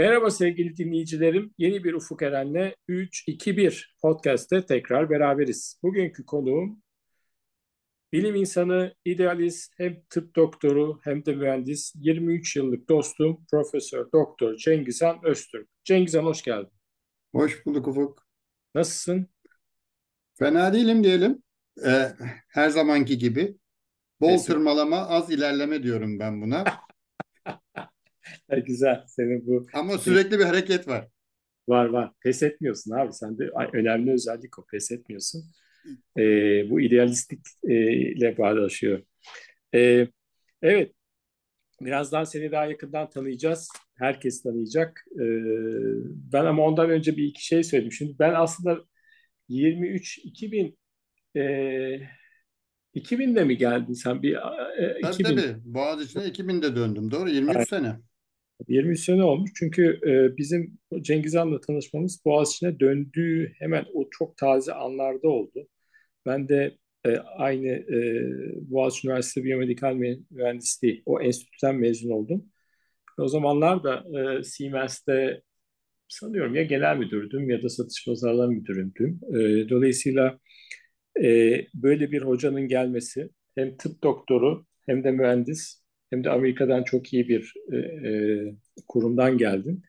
Merhaba sevgili dinleyicilerim. Yeni bir Ufuk Eren'le 3-2-1 podcast'te tekrar beraberiz. Bugünkü konuğum bilim insanı, idealist, hem tıp doktoru hem de mühendis, 23 yıllık dostum Profesör Doktor Cengizhan Öztürk. Cengizhan hoş geldin. Hoş bulduk Ufuk. Nasılsın? Fena değilim diyelim. Ee, her zamanki gibi. Bol Kesin. tırmalama, az ilerleme diyorum ben buna. Güzel. Senin bu Ama sürekli bir hareket var. Var var. Pes etmiyorsun abi. Sen de önemli özellik o. Pes etmiyorsun. Ee, bu idealistik e, ile bağdaşıyor. Ee, evet. Birazdan seni daha yakından tanıyacağız. Herkes tanıyacak. Ee, ben ama ondan önce bir iki şey söyleyeyim. Şimdi ben aslında 23 2000 e, 2000'de mi geldin sen? Bir, e, tabii 2000... tabii. Boğaziçi'ne 2000'de döndüm. Doğru 23 Aynen. sene. 23 sene olmuş. Çünkü e, bizim Cengiz Han'la tanışmamız Boğaziçi'ne döndüğü hemen o çok taze anlarda oldu. Ben de e, aynı e, Boğaziçi Üniversitesi Biyomedikal Mühendisliği o enstitüden mezun oldum. O zamanlar da e, Siemens'te sanıyorum ya genel müdürdüm ya da satış pazarlama müdüründüm. E, dolayısıyla e, böyle bir hocanın gelmesi hem tıp doktoru hem de mühendis hem de Amerika'dan çok iyi bir e, e, kurumdan geldin.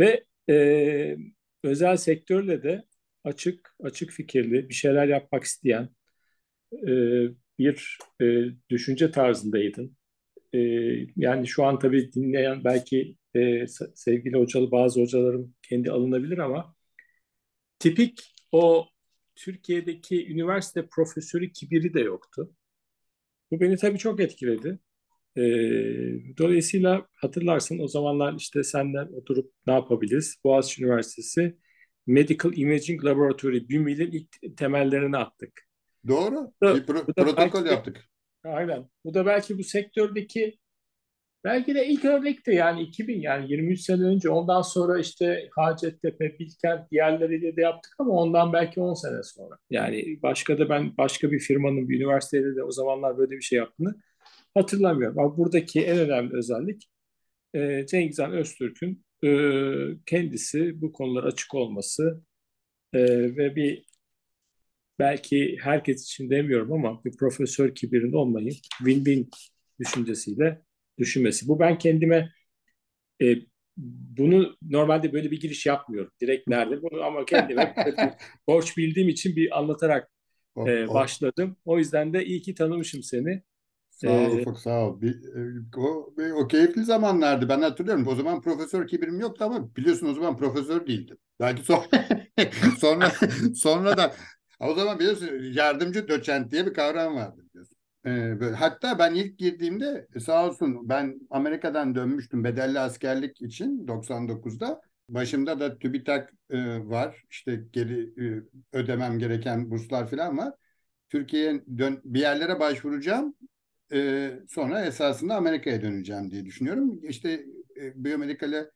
Ve e, özel sektörle de açık, açık fikirli, bir şeyler yapmak isteyen e, bir e, düşünce tarzındaydın. E, yani şu an tabii dinleyen belki e, sevgili hocalı bazı hocalarım kendi alınabilir ama tipik o Türkiye'deki üniversite profesörü kibiri de yoktu. Bu beni tabii çok etkiledi. E, dolayısıyla hatırlarsın o zamanlar işte senden oturup ne yapabiliriz? Boğaziçi Üniversitesi Medical Imaging Laboratory BİMİL'in ilk temellerini attık. Doğru. Bu da, bir pro- bu da protokol belki, yaptık. Aynen. Bu da belki bu sektördeki belki de ilk örnekti yani 2000 yani 23 sene önce ondan sonra işte Hacettepe, Bilkent diğerleriyle de yaptık ama ondan belki 10 sene sonra. Yani başka da ben başka bir firmanın bir üniversitede de o zamanlar böyle bir şey yaptığını hatırlamıyorum. Ama buradaki en önemli özellik e, Cengiz Han Öztürk'ün e, kendisi bu konular açık olması e, ve bir belki herkes için demiyorum ama bir profesör kibirin olmayı win-win düşüncesiyle düşünmesi. Bu ben kendime e, bunu normalde böyle bir giriş yapmıyorum. Direkt nerede bunu ama kendime borç bildiğim için bir anlatarak e, başladım. O yüzden de iyi ki tanımışım seni. Sağ ol Ufuk sağ ol. Bir, e, o, o keyifli zamanlardı. Ben hatırlıyorum. O zaman profesör kibirim yoktu ama biliyorsun o zaman profesör değildim. Belki sonra sonra sonra da o zaman biliyorsun yardımcı doçent diye bir kavram vardı biliyorsun. Ee, böyle, hatta ben ilk girdiğimde sağ olsun ben Amerika'dan dönmüştüm bedelli askerlik için 99'da. Başımda da TÜBİTAK e, var. İşte geri e, ödemem gereken burslar falan var. Türkiye'ye bir yerlere başvuracağım e, sonra esasında Amerika'ya döneceğim diye düşünüyorum. İşte e, biyomedikale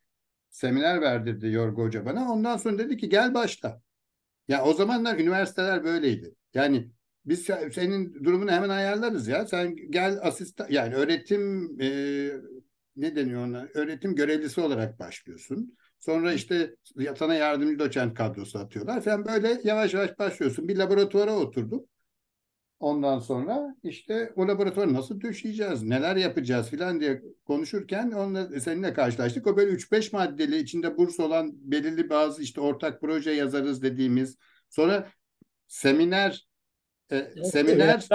seminer verdirdi Yorgo Hoca bana. Ondan sonra dedi ki gel başla. Ya o zamanlar üniversiteler böyleydi. Yani biz senin durumunu hemen ayarlarız ya. Sen gel asistan yani öğretim e, ne deniyor ona? Öğretim görevlisi olarak başlıyorsun. Sonra işte sana yardımcı doçent kadrosu atıyorlar falan böyle yavaş yavaş başlıyorsun. Bir laboratuvara oturdum. Ondan sonra işte o laboratuvarı nasıl döşeyeceğiz, neler yapacağız filan diye konuşurken onunla seninle karşılaştık. O böyle 3-5 maddeli içinde burs olan belirli bazı işte ortak proje yazarız dediğimiz. Sonra seminer e, seminer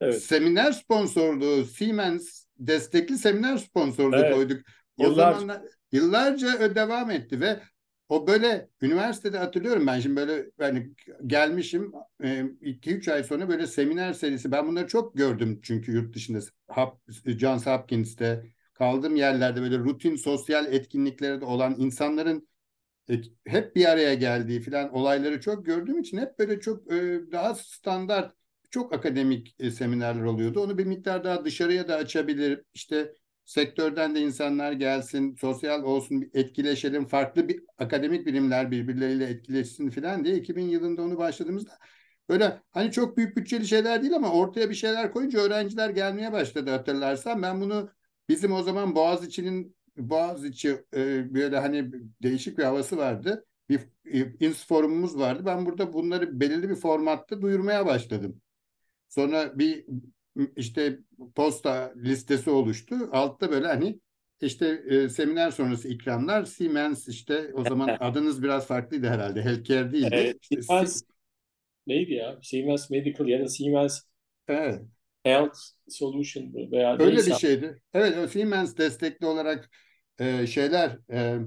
evet. seminer sponsorluğu Siemens destekli seminer sponsorluğu evet. koyduk. O Yıllar... zamanlar yıllarca devam etti ve o böyle üniversitede hatırlıyorum ben şimdi böyle yani gelmişim 2-3 e, ay sonra böyle seminer serisi ben bunları çok gördüm çünkü yurt dışında Johns Hopkins'te kaldığım yerlerde böyle rutin sosyal etkinliklerde olan insanların e, hep bir araya geldiği filan olayları çok gördüğüm için hep böyle çok e, daha standart çok akademik seminerler oluyordu. Onu bir miktar daha dışarıya da açabilir. İşte sektörden de insanlar gelsin, sosyal olsun, etkileşelim, farklı bir akademik bilimler birbirleriyle etkileşsin falan diye 2000 yılında onu başladığımızda böyle hani çok büyük bütçeli şeyler değil ama ortaya bir şeyler koyunca öğrenciler gelmeye başladı hatırlarsan. Ben bunu bizim o zaman Boğaziçi'nin Boğaziçi e, böyle hani değişik bir havası vardı. Bir e, ins forumumuz vardı. Ben burada bunları belirli bir formatta duyurmaya başladım. Sonra bir işte posta listesi oluştu. Altta böyle hani işte e, seminer sonrası ikramlar Siemens işte o zaman adınız biraz farklıydı herhalde. Healthcare değildi. Evet, İşte Siemens neydi ya? Siemens Medical ya da Siemens Evet. Health Solution veya Öyle neyse. bir şeydi. Evet, Siemens destekli olarak e, şeyler e,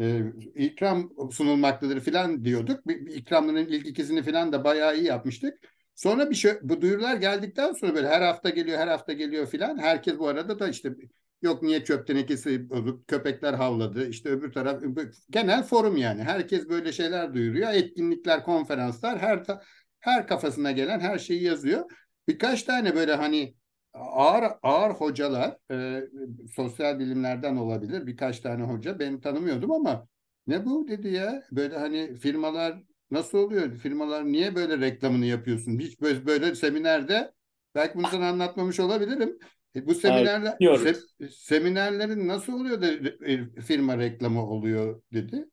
e, ikram sunulmaktadır filan diyorduk. Bir, bir ikramların ilk ikisini filan da bayağı iyi yapmıştık. Sonra bir şey, bu duyurular geldikten sonra böyle her hafta geliyor, her hafta geliyor filan. Herkes bu arada da işte yok niye çöp tenekesi bozuk, köpekler havladı. işte öbür taraf genel forum yani. Herkes böyle şeyler duyuruyor. Etkinlikler, konferanslar her her kafasına gelen her şeyi yazıyor. Birkaç tane böyle hani ağır ağır hocalar e, sosyal bilimlerden olabilir birkaç tane hoca ben tanımıyordum ama ne bu dedi ya böyle hani firmalar nasıl oluyor? Firmalar niye böyle reklamını yapıyorsun? Hiç böyle, böyle seminerde belki bunu sana anlatmamış olabilirim. E, bu seminerler se, seminerlerin nasıl oluyor da e, firma reklamı oluyor dedi.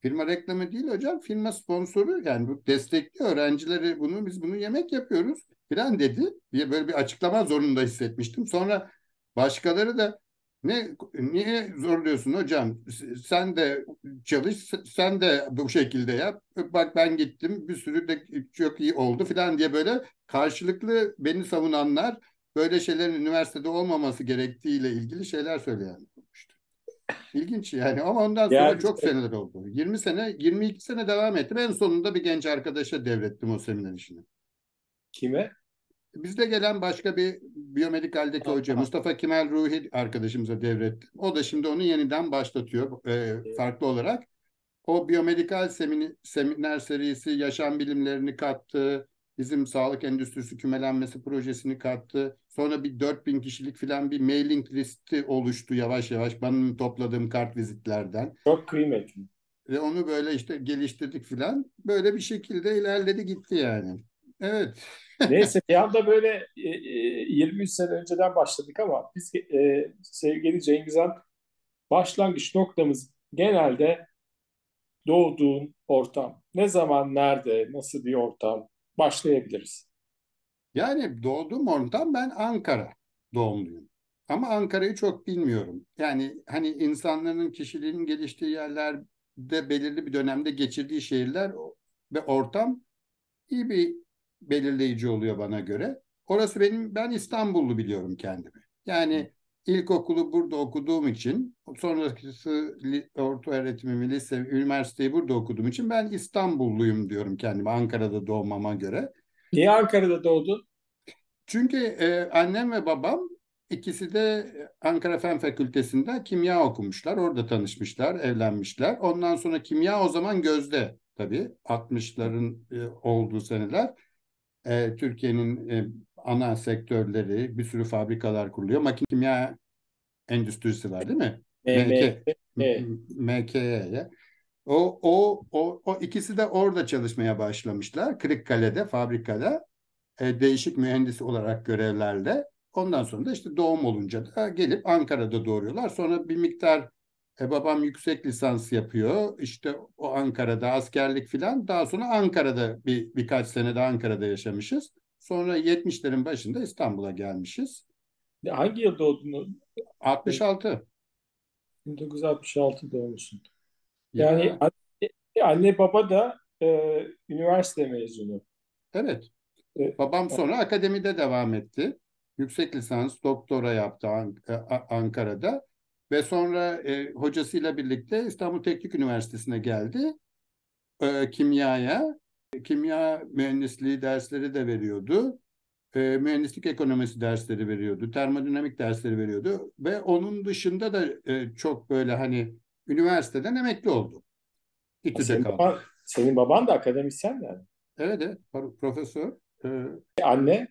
Firma reklamı değil hocam, firma sponsoru yani bu destekli öğrencileri bunu biz bunu yemek yapıyoruz falan dedi diye böyle bir açıklama zorunda hissetmiştim. Sonra başkaları da ne niye zorluyorsun hocam? Sen de çalış, sen de bu şekilde yap. Bak ben gittim, bir sürü de çok iyi oldu falan diye böyle karşılıklı beni savunanlar böyle şeylerin üniversitede olmaması gerektiğiyle ilgili şeyler söyleyen olmuştu. İlginç yani ama ondan sonra yani, çok seneler oldu. 20 sene, 22 sene devam ettim. En sonunda bir genç arkadaşa devrettim o seminer işini. Kime? Bizde gelen başka bir biyomedikaldeki hoca Mustafa Kemal Ruhi arkadaşımıza devrettim. O da şimdi onu yeniden başlatıyor e, farklı olarak. O biyomedikal seminer, seminer serisi yaşam bilimlerini kattı. Bizim sağlık endüstrisi kümelenmesi projesini kattı. Sonra bir 4000 kişilik falan bir mailing listi oluştu yavaş yavaş benim topladığım kart vizitlerden. Çok kıymetli. Ve onu böyle işte geliştirdik falan. Böyle bir şekilde ilerledi gitti yani. Evet. Neyse bir anda böyle e, 23 e, sene önceden başladık ama biz e, sevgili Cengiz Han başlangıç noktamız genelde doğduğun ortam. Ne zaman, nerede, nasıl bir ortam başlayabiliriz. Yani doğduğum ortam ben Ankara doğumluyum. Ama Ankara'yı çok bilmiyorum. Yani hani insanların kişiliğinin geliştiği yerlerde belirli bir dönemde geçirdiği şehirler ve ortam iyi bir belirleyici oluyor bana göre. Orası benim ben İstanbullu biliyorum kendimi. Yani ilkokulu burada okuduğum için sonrası orta öğretimimi, lise, üniversiteyi burada okuduğum için ben İstanbulluyum diyorum kendime Ankara'da doğmama göre. Niye Ankara'da doğdun? Çünkü e, annem ve babam ikisi de Ankara Fen Fakültesi'nde kimya okumuşlar. Orada tanışmışlar, evlenmişler. Ondan sonra kimya o zaman gözde tabii 60'ların e, olduğu seneler. E, Türkiye'nin e, ana sektörleri, bir sürü fabrikalar kuruluyor. Makine kimya endüstrisi var değil mi? MK'ye. O, o, o, o ikisi de orada çalışmaya başlamışlar. Kırıkkale'de, fabrikada e, değişik mühendis olarak görevlerde. Ondan sonra da işte doğum olunca da gelip Ankara'da doğuruyorlar. Sonra bir miktar e, babam yüksek lisans yapıyor. İşte o Ankara'da askerlik filan. Daha sonra Ankara'da bir birkaç sene de Ankara'da yaşamışız. Sonra 70'lerin başında İstanbul'a gelmişiz. Hangi yıl doğdun? 66. 1966 doğmuşsun. Yani ya. anne, anne baba da e, üniversite mezunu. Evet. evet. Babam sonra akademide devam etti. Yüksek lisans, doktora yaptı e, Ankara'da. Ve sonra e, hocasıyla birlikte İstanbul Teknik Üniversitesi'ne geldi. E, kimyaya. Kimya mühendisliği dersleri de veriyordu. E, mühendislik ekonomisi dersleri veriyordu. Termodinamik dersleri veriyordu. Ve onun dışında da e, çok böyle hani üniversiteden emekli oldu. İTÜ'de senin kaldı. Baban, senin baban da akademisyen yani. Evet evet profesör. Ee, Anne?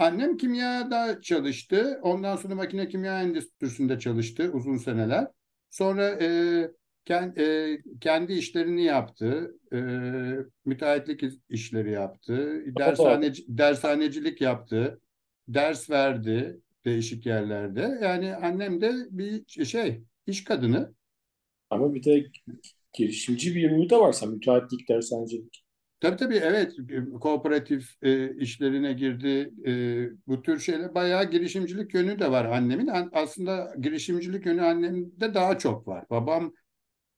Annem kimyada çalıştı. Ondan sonra makine kimya endüstrisinde çalıştı uzun seneler. Sonra e, kend, e, kendi işlerini yaptı. E, müteahhitlik işleri yaptı. Dershaneci, dershanecilik yaptı. Ders verdi. değişik yerlerde. Yani annem de bir şey iş kadını. Ama bir de girişimci bir ruhu da varsa müteahhitlik, tersanecilik. Tabii tabii evet kooperatif e, işlerine girdi. E, bu tür şeyler bayağı girişimcilik yönü de var annemin. Aslında girişimcilik yönü annemde daha çok var. Babam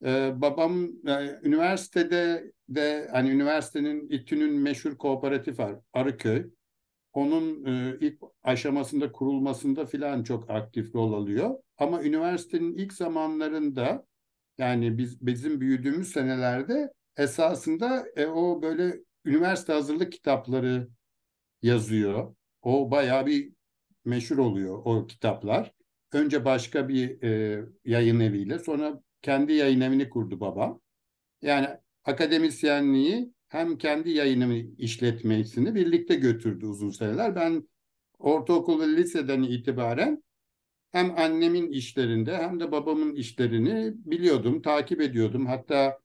e, babam e, üniversitede de hani üniversitenin İTÜ'nün meşhur kooperatif var Arıköy. Onun e, ilk aşamasında kurulmasında filan çok aktif rol alıyor. Ama üniversitenin ilk zamanlarında yani biz bizim büyüdüğümüz senelerde esasında e, o böyle üniversite hazırlık kitapları yazıyor. O bayağı bir meşhur oluyor o kitaplar. Önce başka bir e, yayın eviyle sonra kendi yayın evini kurdu babam. Yani akademisyenliği hem kendi yayınımı işletmesini birlikte götürdü uzun seneler. Ben ortaokul ve liseden itibaren hem annemin işlerinde hem de babamın işlerini biliyordum, takip ediyordum. Hatta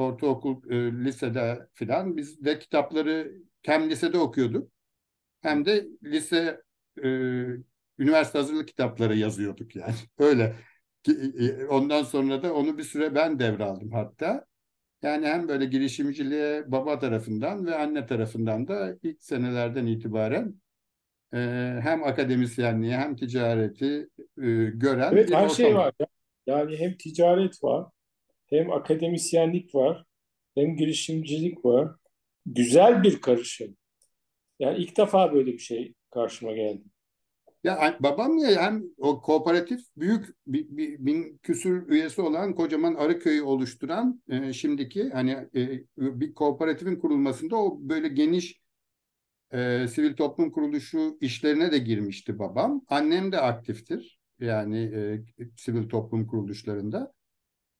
ortaokul, e, lisede filan biz de kitapları hem lisede okuyorduk hem de lise e, üniversite hazırlık kitapları yazıyorduk yani. Öyle. E, ondan sonra da onu bir süre ben devraldım hatta. Yani hem böyle girişimciliğe baba tarafından ve anne tarafından da ilk senelerden itibaren e, hem akademisyenliği hem ticareti e, gören Evet bir her ortam. şey var. ya. Yani hem ticaret var, hem akademisyenlik var, hem girişimcilik var. Güzel bir karışım. Yani ilk defa böyle bir şey karşıma geldi. Ya babam ya hem o kooperatif büyük bir, bin küsür üyesi olan kocaman Arıköy'ü oluşturan e, şimdiki hani e, bir kooperatifin kurulmasında o böyle geniş e, sivil toplum kuruluşu işlerine de girmişti babam. Annem de aktiftir yani e, sivil toplum kuruluşlarında.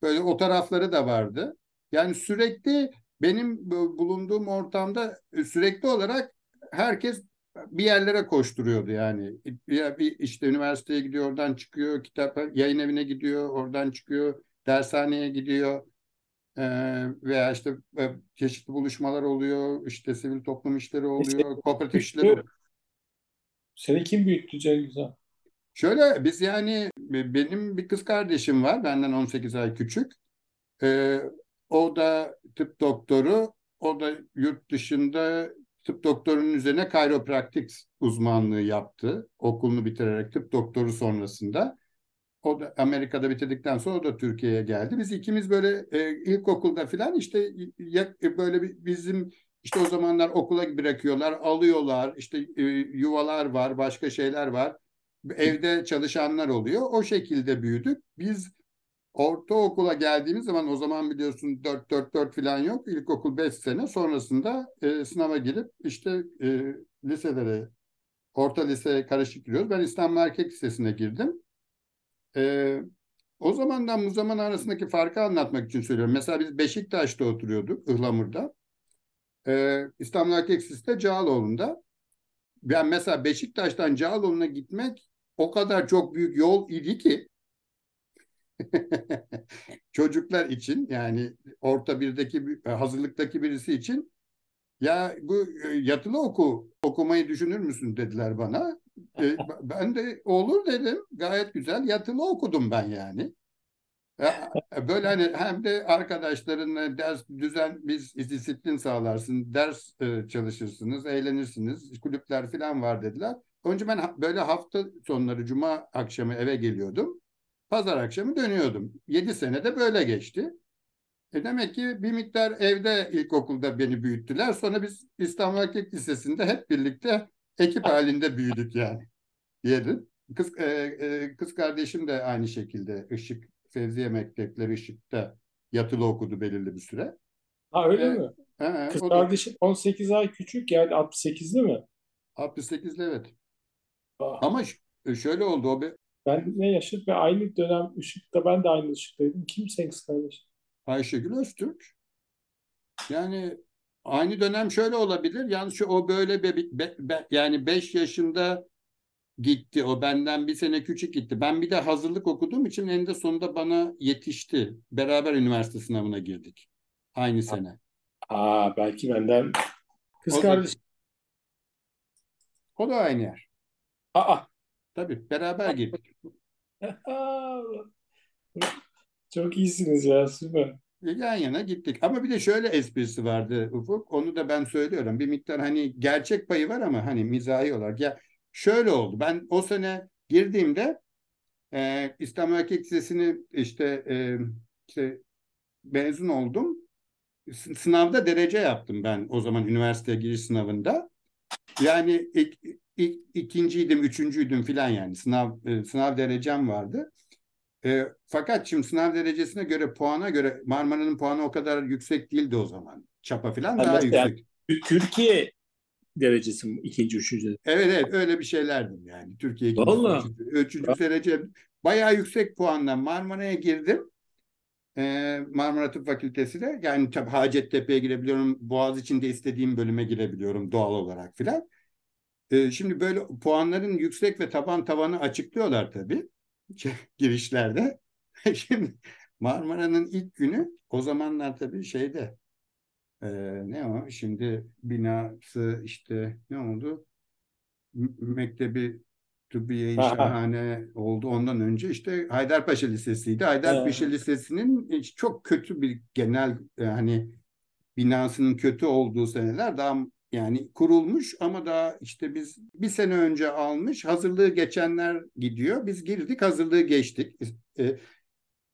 Böyle o tarafları da vardı. Yani sürekli benim bulunduğum ortamda e, sürekli olarak herkes bir yerlere koşturuyordu yani. Bir, bir işte üniversiteye gidiyor, oradan çıkıyor, kitap yayın evine gidiyor, oradan çıkıyor, dershaneye gidiyor. Ee, veya işte e, çeşitli buluşmalar oluyor, işte sivil toplum işleri oluyor, kooperatif işleri. Seni kim büyüttü Cengiz Han? Şöyle biz yani benim bir kız kardeşim var benden 18 ay küçük. Ee, o da tıp doktoru. O da yurt dışında tıp doktorunun üzerine kayropraktik uzmanlığı yaptı. Okulunu bitirerek tıp doktoru sonrasında. O da Amerika'da bitirdikten sonra o da Türkiye'ye geldi. Biz ikimiz böyle e, ilkokulda falan işte ya, e, böyle bizim işte o zamanlar okula bırakıyorlar, alıyorlar. işte e, yuvalar var, başka şeyler var. Evde çalışanlar oluyor. O şekilde büyüdük. Biz ortaokula geldiğimiz zaman o zaman biliyorsun 4-4-4 falan yok. İlkokul 5 sene sonrasında e, sınava girip işte e, liselere, orta liseye karışık giriyoruz. Ben İstanbul Erkek Lisesi'ne girdim. E, o zamandan bu zaman arasındaki farkı anlatmak için söylüyorum. Mesela biz Beşiktaş'ta oturuyorduk, Ihlamur'da. E, İstanbul Erkek Lisesi de Cağaloğlu'nda. Ben mesela Beşiktaş'tan Cağaloğlu'na gitmek o kadar çok büyük yol idi ki çocuklar için yani orta birdeki hazırlıktaki birisi için ya bu e, yatılı oku okumayı düşünür müsün dediler bana. E, ben de olur dedim. Gayet güzel yatılı okudum ben yani. Böyle hani hem de arkadaşlarınla ders düzen biz disiplin sağlarsın, ders e, çalışırsınız, eğlenirsiniz, kulüpler falan var dediler. Önce ben böyle hafta sonları cuma akşamı eve geliyordum. Pazar akşamı dönüyordum. Yedi sene de böyle geçti. E demek ki bir miktar evde ilkokulda beni büyüttüler. Sonra biz İstanbul Erkek Lisesi'nde hep birlikte ekip halinde büyüdük yani diyelim. Kız, e, e, kız kardeşim de aynı şekilde Işık Fevziye Mektepleri Işık'ta yatılı okudu belirli bir süre. Ha öyle e, mi? He, Kız kardeşim da... 18 ay küçük yani 68'li mi? 68'li evet. Ah. Ama şöyle oldu o bir ben ne yaşadık ve aynı dönem ışıkta ben de aynı ışıktaydım. Kim senin kız kardeşin? Ayşegül Öztürk. Yani aynı dönem şöyle olabilir. Yani şu o böyle be, be, be, yani 5 yaşında gitti. O benden bir sene küçük gitti. Ben bir de hazırlık okuduğum için eninde sonunda bana yetişti. Beraber üniversite sınavına girdik. Aynı sene. Aa belki benden kız o kardeş. Da, o da aynı yer. Aa Tabii beraber girdik. Çok iyisiniz ya süper. Yan yana gittik. Ama bir de şöyle esprisi vardı Ufuk. Onu da ben söylüyorum. Bir miktar hani gerçek payı var ama hani mizahi olarak. Ya şöyle oldu. Ben o sene girdiğimde e, İstanbul Erkek Lisesi'ni işte, e, işte mezun oldum. Sınavda derece yaptım ben o zaman üniversiteye giriş sınavında. Yani ilk, ikinciydim, üçüncüydüm filan yani sınav e, sınav derecem vardı. E, fakat şimdi sınav derecesine göre puana göre Marmara'nın puanı o kadar yüksek değildi o zaman. Çapa filan daha yüksek. Yani, Türkiye derecesi mi? ikinci, üçüncü? Evet evet öyle bir şeylerdim yani. Türkiye ikinci, Vallahi. üçüncü, üçüncü derece bayağı yüksek puanla Marmara'ya girdim. Ee, Marmara Tıp Fakültesi'ne. Yani tabii Hacettepe'ye girebiliyorum. Boğaziçi'nde istediğim bölüme girebiliyorum doğal olarak filan. Ee, şimdi böyle puanların yüksek ve taban tavanı açıklıyorlar tabii girişlerde. şimdi Marmara'nın ilk günü o zamanlar tabii şeyde e, ne o şimdi binası işte ne oldu? Mektebi Tıbbiye şahane oldu. Ondan önce işte Haydarpaşa Lisesi'ydi. Haydarpaşa evet. Lisesi'nin çok kötü bir genel e, hani binasının kötü olduğu seneler daha yani kurulmuş ama daha işte biz bir sene önce almış hazırlığı geçenler gidiyor. Biz girdik hazırlığı geçtik. E,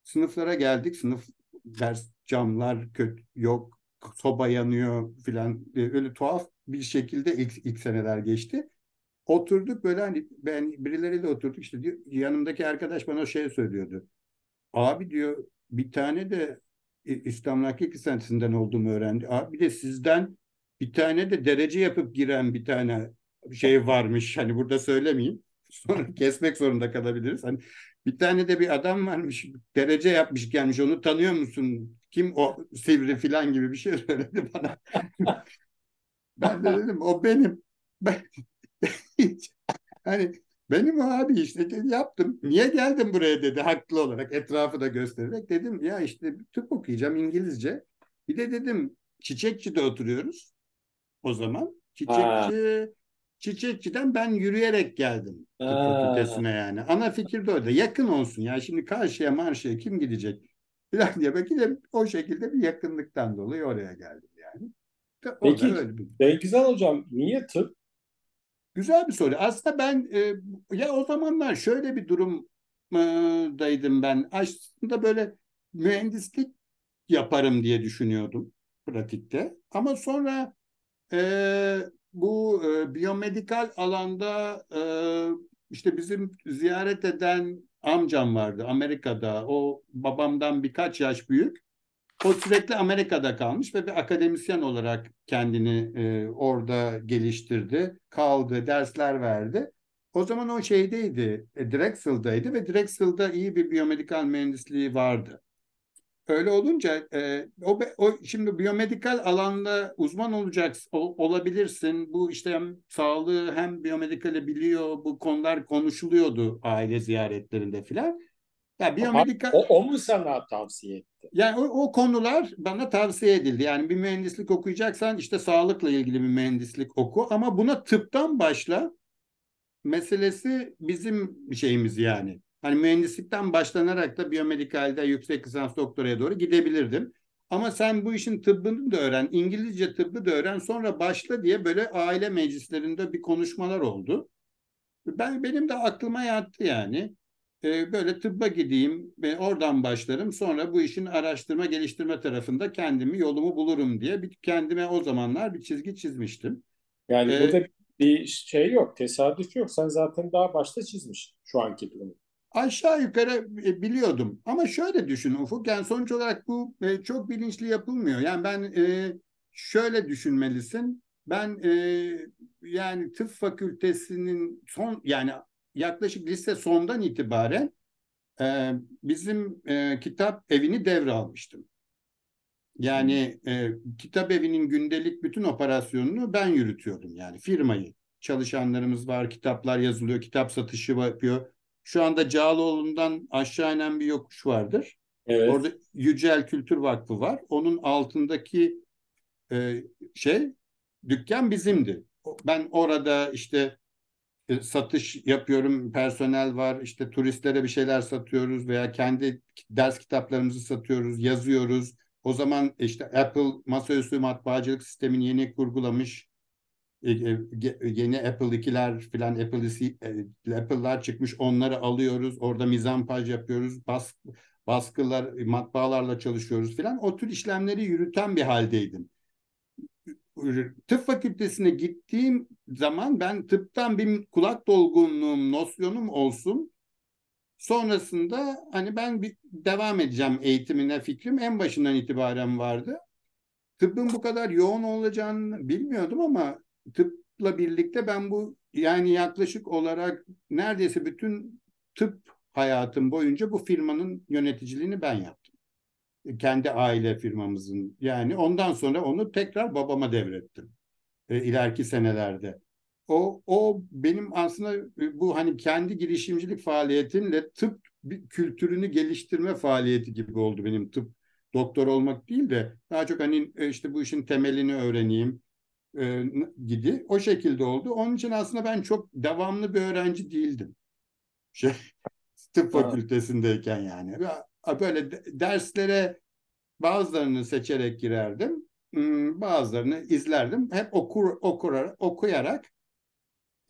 sınıflara geldik. Sınıf ders camlar kötü yok soba yanıyor filan e, öyle tuhaf bir şekilde ilk, ilk seneler geçti. Oturduk böyle hani ben birileriyle oturduk işte diyor, yanımdaki arkadaş bana şey söylüyordu. Abi diyor bir tane de İstanbul Hakik Lisesi'nden olduğumu öğrendi. Abi bir de sizden bir tane de derece yapıp giren bir tane şey varmış. Hani burada söylemeyeyim. Sonra kesmek zorunda kalabiliriz. Hani bir tane de bir adam varmış. Derece yapmış gelmiş. Onu tanıyor musun? Kim o sivri filan gibi bir şey söyledi bana. ben de dedim o benim. Ben, hani benim abi işte yaptım. Niye geldim buraya dedi haklı olarak etrafı da göstererek. Dedim ya işte tıp okuyacağım İngilizce. Bir de dedim Çiçekçi'de oturuyoruz o zaman. Çiçekçi. Çiçekçi'den ben yürüyerek geldim tıp fakültesine yani. Ana fikir de orada. Yakın olsun ya. Şimdi karşıya marşıya kim gidecek? Falan diye belki de o şekilde bir yakınlıktan dolayı oraya geldim yani. Peki bir... hocam niye tıp? Güzel bir soru. Aslında ben e, ya o zamanlar şöyle bir durumdaydım ben. Aslında böyle mühendislik yaparım diye düşünüyordum pratikte. Ama sonra e, bu e, biyomedikal alanda e, işte bizim ziyaret eden amcam vardı Amerika'da. O babamdan birkaç yaş büyük. O sürekli Amerika'da kalmış ve bir akademisyen olarak kendini e, orada geliştirdi, kaldı, dersler verdi. O zaman o şeydeydi, e, Drexel'daydı ve Drexel'da iyi bir biyomedikal mühendisliği vardı. Öyle olunca e, o, o şimdi biyomedikal alanda uzman olacaksın, olabilirsin. Bu işte hem sağlığı hem biyomedikali biliyor. Bu konular konuşuluyordu aile ziyaretlerinde filan. Ya biyomedikal o, o mu sana tavsiye etti? Yani o, o konular bana tavsiye edildi. Yani bir mühendislik okuyacaksan işte sağlıkla ilgili bir mühendislik oku ama buna tıptan başla meselesi bizim şeyimiz yani. Hani mühendislikten başlanarak da biyomedikalde yüksek lisans doktoraya doğru gidebilirdim. Ama sen bu işin tıbbını da öğren, İngilizce tıbbı da öğren, sonra başla diye böyle aile meclislerinde bir konuşmalar oldu. Ben benim de aklıma yattı yani. Ee, böyle tıbba gideyim ve oradan başlarım. Sonra bu işin araştırma geliştirme tarafında kendimi yolumu bulurum diye bir kendime o zamanlar bir çizgi çizmiştim. Yani ee, burada bir şey yok, tesadüf yok. Sen zaten daha başta çizmiştin şu anki durumu. Aşağı yukarı e, biliyordum. Ama şöyle düşün Ufuk. Yani sonuç olarak bu e, çok bilinçli yapılmıyor. Yani ben e, şöyle düşünmelisin. Ben yani tıp fakültesinin son yani yaklaşık lise sondan itibaren e, bizim e, kitap evini devralmıştım. Yani e, kitap evinin gündelik bütün operasyonunu ben yürütüyordum yani firmayı. Çalışanlarımız var, kitaplar yazılıyor, kitap satışı yapıyor. Şu anda Cağaloğlu'ndan aşağı inen bir yokuş vardır. Evet. Orada Yücel Kültür Vakfı var. Onun altındaki e, şey dükkan bizimdi. Ben orada işte e, satış yapıyorum, personel var, işte turistlere bir şeyler satıyoruz veya kendi ders kitaplarımızı satıyoruz, yazıyoruz. O zaman işte Apple masaüstü matbaacılık sistemini yeni kurgulamış. E, e, yeni Apple 2'ler filan Apple Apple'lar çıkmış onları alıyoruz. Orada mizampaj yapıyoruz. Bas, baskılar, matbaalarla çalışıyoruz filan. O tür işlemleri yürüten bir haldeydim tıp fakültesine gittiğim zaman ben tıptan bir kulak dolgunluğum, nosyonum olsun. Sonrasında hani ben bir devam edeceğim eğitimine fikrim en başından itibaren vardı. Tıbbın bu kadar yoğun olacağını bilmiyordum ama tıpla birlikte ben bu yani yaklaşık olarak neredeyse bütün tıp hayatım boyunca bu firmanın yöneticiliğini ben yaptım kendi aile firmamızın yani ondan sonra onu tekrar babama devrettim e, ileriki senelerde. O, o benim aslında e, bu hani kendi girişimcilik faaliyetimle tıp kültürünü geliştirme faaliyeti gibi oldu benim tıp doktor olmak değil de daha çok hani e, işte bu işin temelini öğreneyim e, gidi o şekilde oldu. Onun için aslında ben çok devamlı bir öğrenci değildim. Şey, tıp fakültesindeyken yani. Böyle derslere bazılarını seçerek girerdim. Hmm, bazılarını izlerdim. Hep okur, okur, okuyarak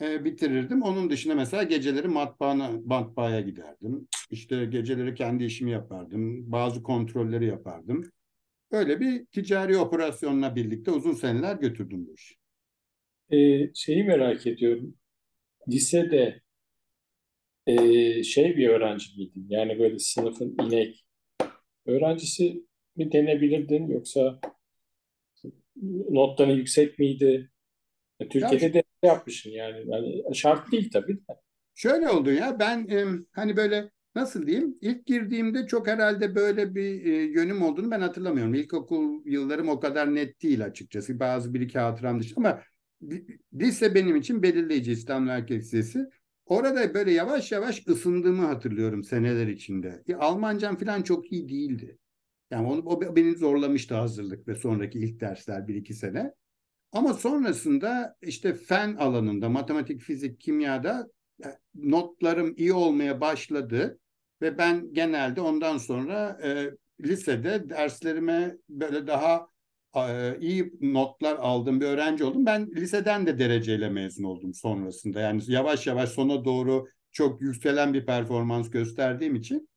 e, bitirirdim. Onun dışında mesela geceleri matbaana, matbaaya giderdim. İşte geceleri kendi işimi yapardım. Bazı kontrolleri yapardım. Öyle bir ticari operasyonla birlikte uzun seneler götürdüm bu işi. Ee, şeyi merak ediyorum. Lisede e, şey bir öğrenci miydin? Yani böyle sınıfın inek öğrencisi mi denebilirdin yoksa notların yüksek miydi? Türkiye'de ya, de yapmışsın yani. yani şart değil tabii de. Şöyle oldu ya ben e, hani böyle nasıl diyeyim ilk girdiğimde çok herhalde böyle bir e, yönüm olduğunu ben hatırlamıyorum. İlkokul yıllarım o kadar net değil açıkçası. Bazı bir iki hatıram dışında ama lise benim için belirleyici İstanbul Erkek Lisesi. Orada böyle yavaş yavaş ısındığımı hatırlıyorum seneler içinde. E, Almancam falan çok iyi değildi. Yani onu, o beni zorlamıştı hazırlık ve sonraki ilk dersler bir iki sene. Ama sonrasında işte fen alanında, matematik, fizik, kimyada e, notlarım iyi olmaya başladı. Ve ben genelde ondan sonra e, lisede derslerime böyle daha e, iyi notlar aldığım bir öğrenci oldum. Ben liseden de dereceyle mezun oldum sonrasında. Yani yavaş yavaş sona doğru çok yükselen bir performans gösterdiğim için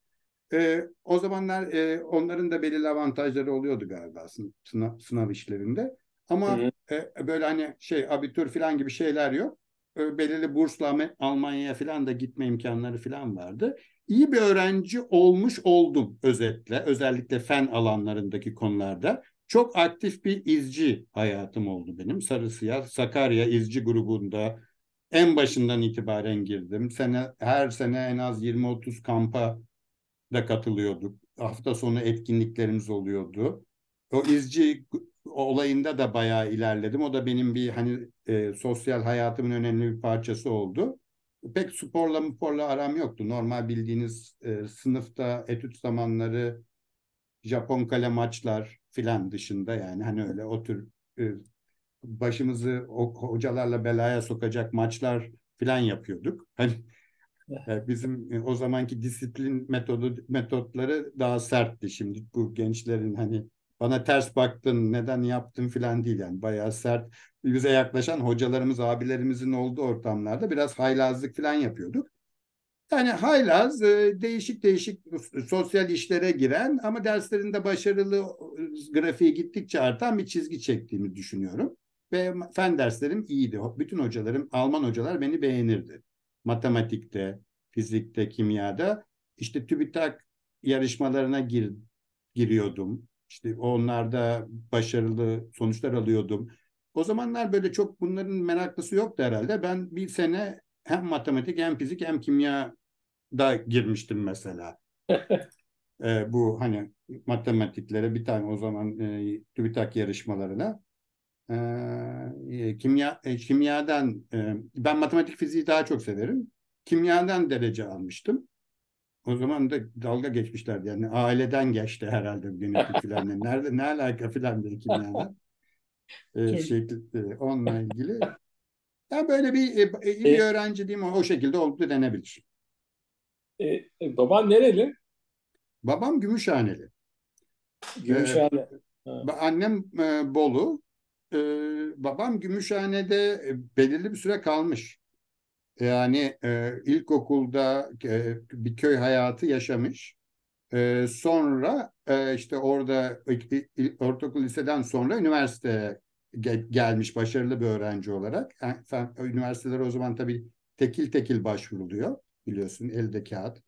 e, o zamanlar e, onların da belirli avantajları oluyordu galiba sınav, sınav işlerinde. Ama e, böyle hani şey abitur falan gibi şeyler yok. E, belirli bursla Almanya'ya falan da gitme imkanları falan vardı. İyi bir öğrenci olmuş oldum özetle. Özellikle fen alanlarındaki konularda. Çok aktif bir izci hayatım oldu benim. Sarı Siyah Sakarya izci grubunda en başından itibaren girdim. Sene her sene en az 20-30 kampa da katılıyorduk. Hafta sonu etkinliklerimiz oluyordu. O izci olayında da bayağı ilerledim. O da benim bir hani e, sosyal hayatımın önemli bir parçası oldu. Pek sporla sporla aram yoktu. Normal bildiğiniz e, sınıfta etüt zamanları Japon kale maçlar filan dışında yani hani öyle o tür e, başımızı o, hocalarla belaya sokacak maçlar filan yapıyorduk. Hani Bizim e, o zamanki disiplin metodu metotları daha sertti. Şimdi bu gençlerin hani bana ters baktın, neden yaptın filan değil yani bayağı sert. Bize yaklaşan hocalarımız, abilerimizin olduğu ortamlarda biraz haylazlık filan yapıyorduk. Yani haylaz e, değişik değişik sosyal işlere giren ama derslerinde başarılı e, grafiği gittikçe artan bir çizgi çektiğimi düşünüyorum. Ve fen derslerim iyiydi. Bütün hocalarım, Alman hocalar beni beğenirdi matematikte, fizikte, kimyada işte TÜBİTAK yarışmalarına gir, giriyordum. İşte onlarda başarılı sonuçlar alıyordum. O zamanlar böyle çok bunların meraklısı yoktu herhalde. Ben bir sene hem matematik hem fizik hem kimya da girmiştim mesela. e, bu hani matematiklere bir tane o zaman e, TÜBİTAK yarışmalarına. E, kimya e, kimyadan e, ben matematik fiziği daha çok severim kimyadan derece almıştım. O zaman da dalga geçmişlerdi yani aileden geçti herhalde bu genetik filan. Nerede ne alaka filan diye kimyadan. Ee, şey, e, onunla ilgili Yani böyle bir e, iyi bir E, öğrenci diyeyim o, o şekilde oldu denebilir. e, e, baban nereli? Babam Gümüşhaneli. Ee, Gümüşhane. Ha. ba- annem e, Bolu. Ee, babam Gümüşhane'de e, belirli bir süre kalmış. Yani e, ilkokulda e, bir köy hayatı yaşamış. E, sonra e, işte orada il- ortaokul liseden sonra üniversiteye ge- gelmiş başarılı bir öğrenci olarak. Yani, fen- üniversiteler o zaman tabii tekil tekil başvuruluyor biliyorsun elde kağıt.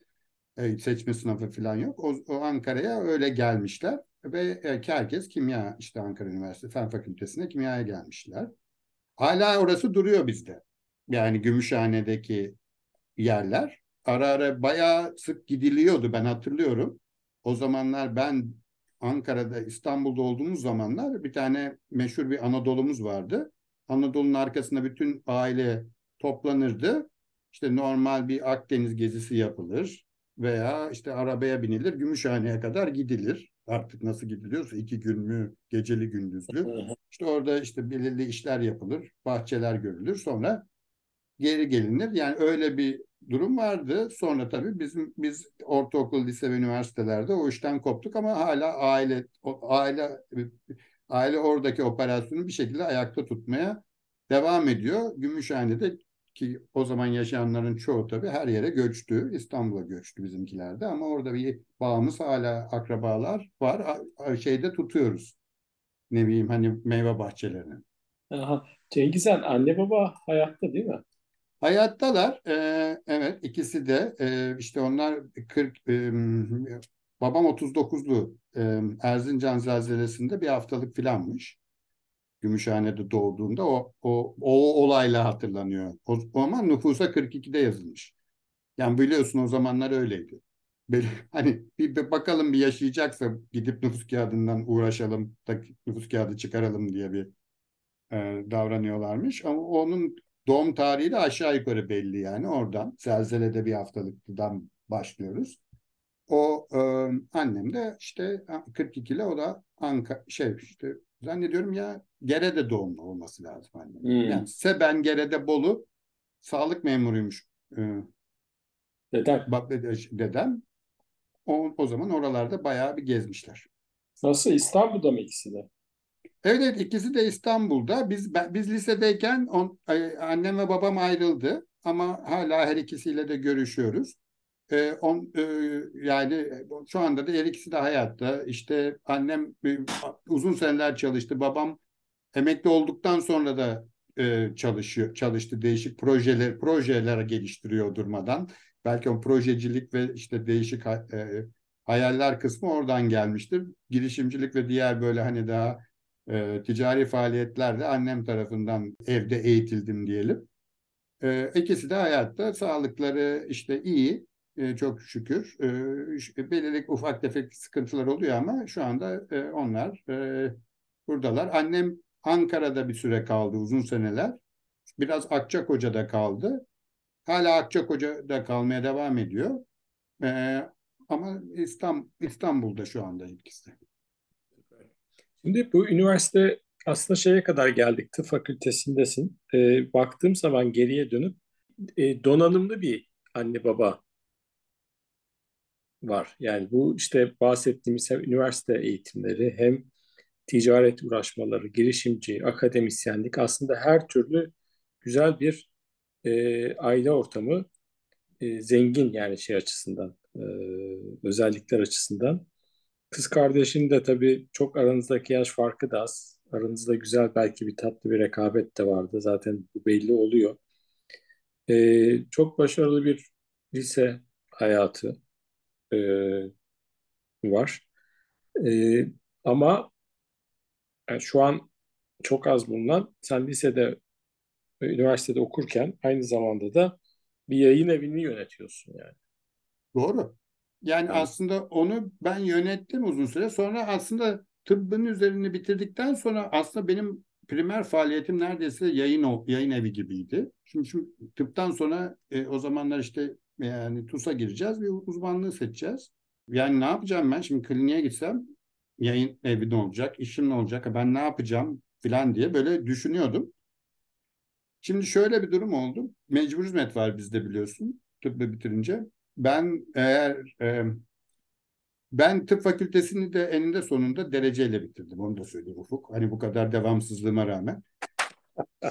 E, seçme sınavı falan yok. O, o Ankara'ya öyle gelmişler ve e, herkes kimya işte Ankara Üniversitesi Fen Fakültesi'ne kimyaya gelmişler. Hala orası duruyor bizde. Yani Gümüşhane'deki yerler. Ara ara bayağı sık gidiliyordu ben hatırlıyorum. O zamanlar ben Ankara'da İstanbul'da olduğumuz zamanlar bir tane meşhur bir Anadolu'muz vardı. Anadolu'nun arkasında bütün aile toplanırdı. İşte normal bir Akdeniz gezisi yapılır veya işte arabaya binilir Gümüşhane'ye kadar gidilir. Artık nasıl gidiliyorsa iki gün mü geceli gündüzlü. İşte orada işte belirli işler yapılır, bahçeler görülür. Sonra geri gelinir. Yani öyle bir durum vardı. Sonra tabii bizim biz ortaokul, lise ve üniversitelerde o işten koptuk ama hala aile aile aile oradaki operasyonu bir şekilde ayakta tutmaya devam ediyor. Gümüşhane'de ki o zaman yaşayanların çoğu tabii her yere göçtü. İstanbul'a göçtü bizimkilerde ama orada bir bağımız hala akrabalar var. Şeyde tutuyoruz. Ne bileyim hani meyve bahçelerini. Aha. Cengizhan anne baba hayatta değil mi? Hayattalar. Ee, evet ikisi de Ee, işte onlar 40 e, babam 39'lu Ee, Erzincan zelzelesinde bir haftalık filanmış. Gümüşhane'de doğduğunda o, o, o olayla hatırlanıyor. O, o ama nüfusa 42'de yazılmış. Yani biliyorsun o zamanlar öyleydi. Böyle, hani bir, bir bakalım bir yaşayacaksa gidip nüfus kağıdından uğraşalım, da nüfus kağıdı çıkaralım diye bir e, davranıyorlarmış. Ama onun doğum tarihi de aşağı yukarı belli yani oradan. Zelzelede bir haftalıktan başlıyoruz. O e, annem de işte 42'li o da Anka şey işte zannediyorum ya Gere'de doğumlu olması lazım annem. Hmm. Yani Seben Gere'de Bolu sağlık memuruymuş e, bab- dedem. O, o zaman oralarda bayağı bir gezmişler. Nasıl? İstanbul'da mı ikisi de? Evet, ikisi de İstanbul'da. Biz ben- biz lisedeyken on, ay- annem ve babam ayrıldı ama hala her ikisiyle de görüşüyoruz. Ee, on, e, yani şu anda da her ikisi de hayatta. İşte annem e, uzun seneler çalıştı. Babam emekli olduktan sonra da e, çalışıyor, çalıştı. Değişik projeler projeler geliştiriyor durmadan. Belki o projecilik ve işte değişik e, hayaller kısmı oradan gelmiştir. Girişimcilik ve diğer böyle hani daha e, ticari faaliyetlerde annem tarafından evde eğitildim diyelim. E, ikisi de hayatta sağlıkları işte iyi e, çok şükür. E, ş- belirli ufak tefek sıkıntılar oluyor ama şu anda e, onlar e, buradalar. Annem Ankara'da bir süre kaldı uzun seneler. Biraz Akçakoca'da kaldı. Hala Akçakoca'da kalmaya devam ediyor. E, ama İstanbul, İstanbul'da şu anda ikisi. Şimdi bu üniversite aslında şeye kadar geldik. Tıp fakültesindesin. Ee, baktığım zaman geriye dönüp e, donanımlı bir anne baba var. Yani bu işte bahsettiğimiz hem üniversite eğitimleri hem ticaret uğraşmaları, girişimci, akademisyenlik aslında her türlü güzel bir e, aile ortamı e, zengin yani şey açısından, e, özellikler açısından. Kız kardeşin de tabii çok aranızdaki yaş farkı da az. Aranızda güzel belki bir tatlı bir rekabet de vardı. Zaten bu belli oluyor. E, çok başarılı bir lise hayatı e, var. E, ama yani şu an çok az bulunan, sen lisede ve üniversitede okurken aynı zamanda da bir yayın evini yönetiyorsun yani. Doğru. Yani Yani aslında onu ben yönettim uzun süre. Sonra aslında tıbbın üzerine bitirdikten sonra aslında benim primer faaliyetim neredeyse yayın o- yayın evi gibiydi. Şimdi, şimdi tıptan sonra e, o zamanlar işte yani TUS'a gireceğiz ve uzmanlığı seçeceğiz. Yani ne yapacağım ben şimdi kliniğe gitsem yayın evi ne olacak, işim ne olacak, ben ne yapacağım filan diye böyle düşünüyordum. Şimdi şöyle bir durum oldu. Mecbur hizmet var bizde biliyorsun tıbbı bitirince. Ben eğer e, ben tıp fakültesini de eninde sonunda dereceyle bitirdim. Onu da söyleyeyim Ufuk. Hani bu kadar devamsızlığıma rağmen.